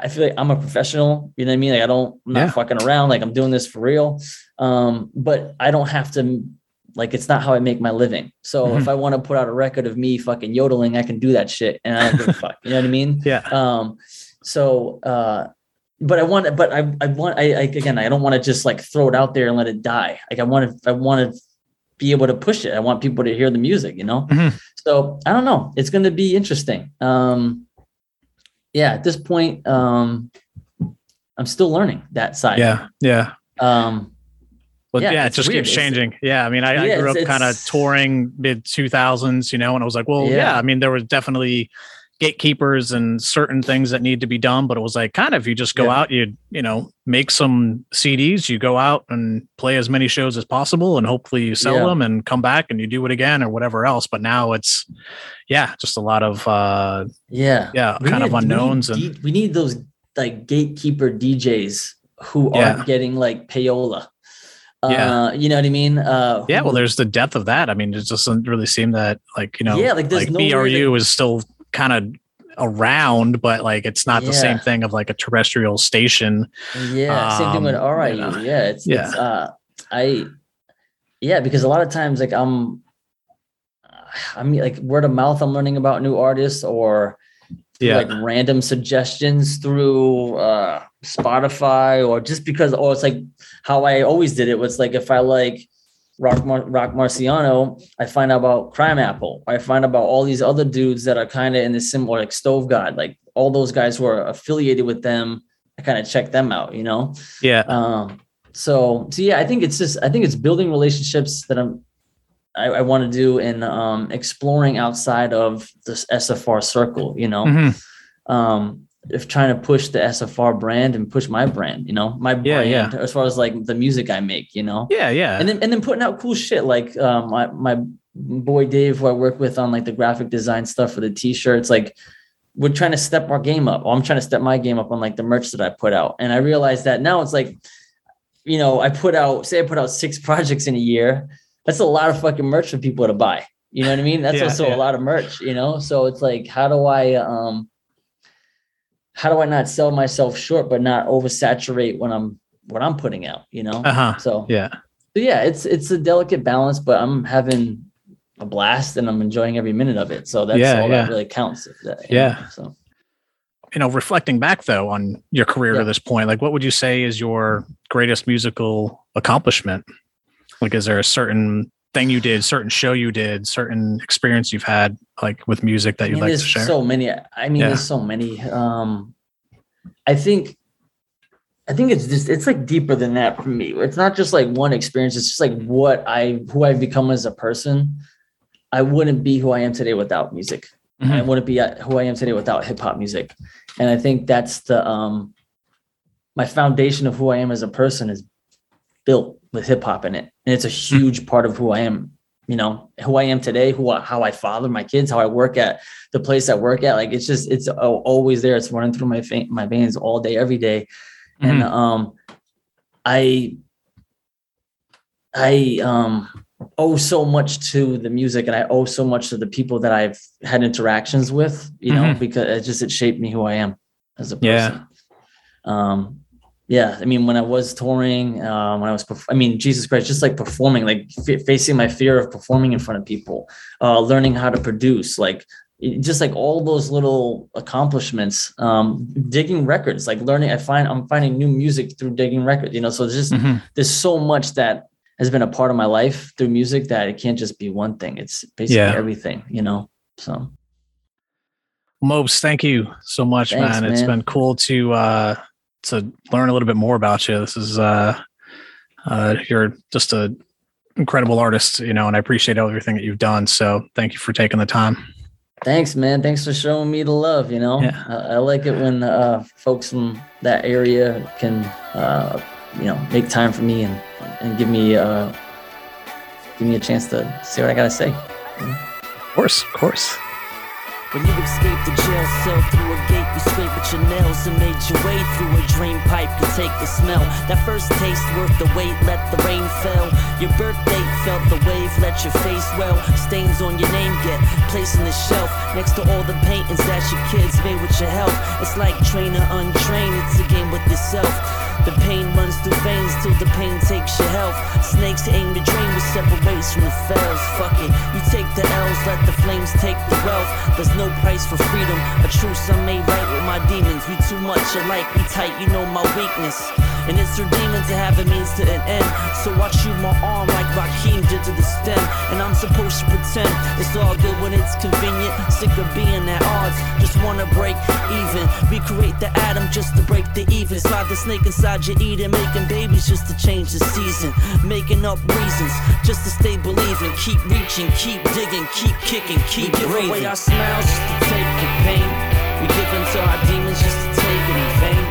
I feel like I'm a professional, you know what I mean? Like I don't I'm not Yeah. fucking around, like I'm doing this for real. Um, but I don't have to like it's not how I make my living. So Mhm. if I want to put out a record of me fucking yodeling, I can do that shit, and I don't give a fuck. You know what I mean? *laughs* Yeah. Um. So, uh, but I want, to, but I, I want, I, I again, I don't want to just like throw it out there and let it die. Like I want to, I want to be able to push it. I want people to hear the music. You know. Mhm. So I don't know. It's going to be interesting. Um. Yeah. At this point, um, I'm still learning that side. Yeah. Yeah. Um. But Yeah, yeah, it just weird. keeps It's- changing. Yeah, I mean, I, Yeah, I grew up kind of touring mid two thousands, you know, and I was like, well, yeah. Yeah. I mean, there was definitely gatekeepers and certain things that need to be done, but it was like kind of you just go Yeah. out, you you know, make some CDs, you go out and play as many shows as possible, and hopefully you sell Yeah. them and come back and you do it again or whatever else. But now it's, yeah, just a lot of uh, Yeah. yeah, We kind need- of we need unknowns and D- we need those like gatekeeper DJs who Yeah. aren't getting like payola. Yeah. Uh, you know what I mean? Uh, Yeah, well, there's the depth of that. I mean, it doesn't really seem that like you know, Yeah, like, there's like no BRU that- is still kind of around, but like it's not the same thing of like a terrestrial station. yeah, same thing with um, RIU. you know, yeah, it's, yeah. it's uh, I, yeah, because a lot of times like I'm, I mean, like word of mouth, I'm learning about new artists or Yeah. like random suggestions through uh Spotify or just because or it's like how I always did it was like if I like Rock Mar- Rock Marciano, I find out about Crimeapple. I find about all these other dudes that are kind of in the similar like Stove God, like all those guys who are affiliated with them. I kind of check them out, you know. Yeah, Um, so so yeah, I think it's just I think it's building relationships that I'm I, I want to do and um exploring outside of this SFR circle, you know. Mhm. Um if trying to push the SFR brand and push my brand, you know, my Yeah, brand yeah. as far as like the music I make, you know. yeah, yeah, And then and then putting out cool shit like um my my boy Dave who I work with on like the graphic design stuff for the t-shirts, like we're trying to step our game up. Or I'm trying to step my game up on like the merch that I put out. And I realized that now it's like, you know, I put out, say I put out six projects in a year. That's a lot of fucking merch for people to buy. You know what I mean? That's Yeah, also yeah. a lot of merch, you know? So it's like, how do I um how do I not sell myself short but not oversaturate when I'm what I'm putting out, you know? uh huh, So yeah, so yeah, it's it's a delicate balance, but I'm having a blast and I'm enjoying every minute of it. So that's Yeah, all yeah. that really counts. if that- Yeah. know, So you know, reflecting back though on your career Yeah. to this point, like what would you say is your greatest musical accomplishment? Like, is there a certain thing you did, certain show you did, certain experience you've had, like with music that you'd mean, like to there's share? so many. I mean, Yeah. there's so many. Um, I think, I think it's just it's like deeper than that for me. It's not just like one experience. It's just like what I who I've become as a person. I wouldn't be who I am today without music. I Mhm. wouldn't be uh, who I am today without hip hop music. And I think that's the um my foundation of who I am as a person is built with hip hop in it. And it's a huge part of who I am, you know, who I am today, who I, how I father my kids, how I work at the place I work at. Like it's just it's always there. It's running through my fa- my veins all day every day. And um I I um owe so much to the music and I owe so much to the people that I've had interactions with, you know, Mhm. because it just it shaped me who I am as a person. Yeah. Um yeah, I mean when I was touring, um when I was I mean Jesus Christ, just like performing, like facing my fear of performing in front of people, uh learning how to produce, like it- just like all those little accomplishments um digging records like learning i find i'm finding new music through digging records you know so just Mhm. there's so much that has been a part of my life through music that it can't just be one thing. It's basically Yeah. everything, you know. So Mopes, thank you so much, Thanks, man. It's been cool to uh to learn a little bit more about you. This is uh uh you're just a incredible artist, you know, and I appreciate everything that you've done. So thank you for taking the time. thanks, man. Thanks for showing me the love. You know, Yeah. I, I like it when uh, folks from that area can, uh, you know, make time for me and and give me uh, give me a chance to say what I gotta say. Of course, of course. When you escaped the jail cell through a gate, you scraped with your nails and made your way through a drain pipe. You take the smell. That first taste worth the wait, let the rain fell. Your birthday felt the wave, let your face well. Stains on your name get placed on the shelf next to all the paintings that your kids made with your help. It's like train or untrained, it's a game with yourself. The pain runs through veins till the pain takes your health. Snakes aim to drain with separates from the fells. Fuck it, you take the L's, let the flames take the wealth. There's no price for freedom. A truce I made right with my demons. We too much alike, we tight, you know my weakness. And it's redeeming to have a means to an end. So I shoot my arm like Raheem did to the stem. And I'm supposed to pretend it's all good when it's convenient. Sick of being at odds, just wanna break even. Recreate the atom just to break the even. Slide the snake inside your Eden, making babies just to change the season. Making up reasons just to stay believing. Keep reaching, keep digging, keep kicking, keep we give breathing. away our smiles just to take the pain. We give into our demons just to take it in vain.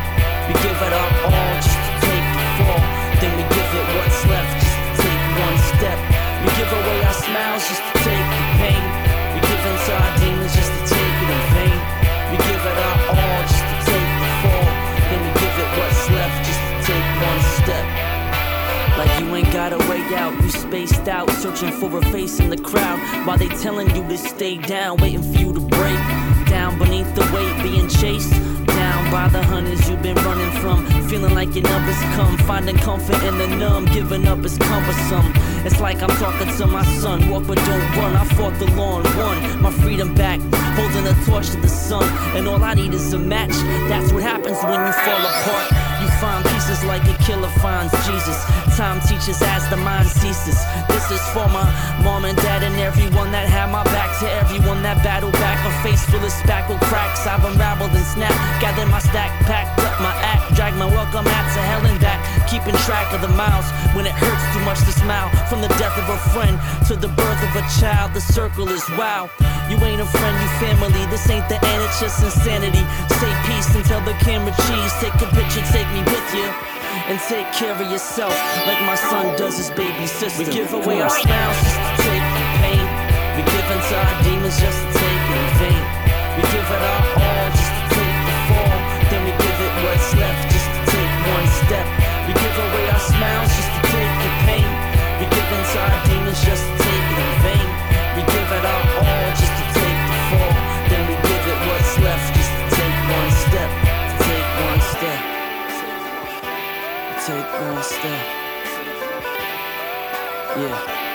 We give it our all just to take the fall. Then we give it what's left just to take one step. We give away our smiles just to take the pain. We give into our demons just to take it in vain. We give it our all just to take the fall. Then we give it what's left just to take one step. Like you ain't got a way out, you spaced out, searching for a face in the crowd. While they telling you to stay down, waiting for you to break. Beneath the weight, being chased. Down by the hunters you've been running from. Feeling like your numbers come, finding comfort in the numb. Giving up is cumbersome. It's like I'm talking to my son. Walk but don't run. I fought the law and won my freedom back. Holding a torch to the sun, and all I need is a match. That's what happens when you fall apart. You find pieces like a killer finds Jesus. Time teaches as the mind ceases. This is for my mom and dad and everyone that had my back. To everyone that battled back, a face full of spackle cracks. I've unraveled and snapped. Gathered my stack, packed up my act, dragged my welcome mat to hell and back. Keeping track of the miles when it hurts too much to smile. From the death of a friend to the birth of a child, the circle is wow. You ain't a friend, you family. This ain't the end, it's just insanity. Say peace and tell the camera cheese. Take a picture, take me with you. And take care of yourself like my son does his baby sister. We give away our smiles just to take the pain. We give into our demons just to take it in vain. We give it our all just to take the fall. Then we give it what's left just to take one step. We give away our smiles just to take the pain. We give our demons just to take it in vain. We give it our all just to take the fall. Then we give it what's left just to take one step. To take one step. Take one step. Yeah.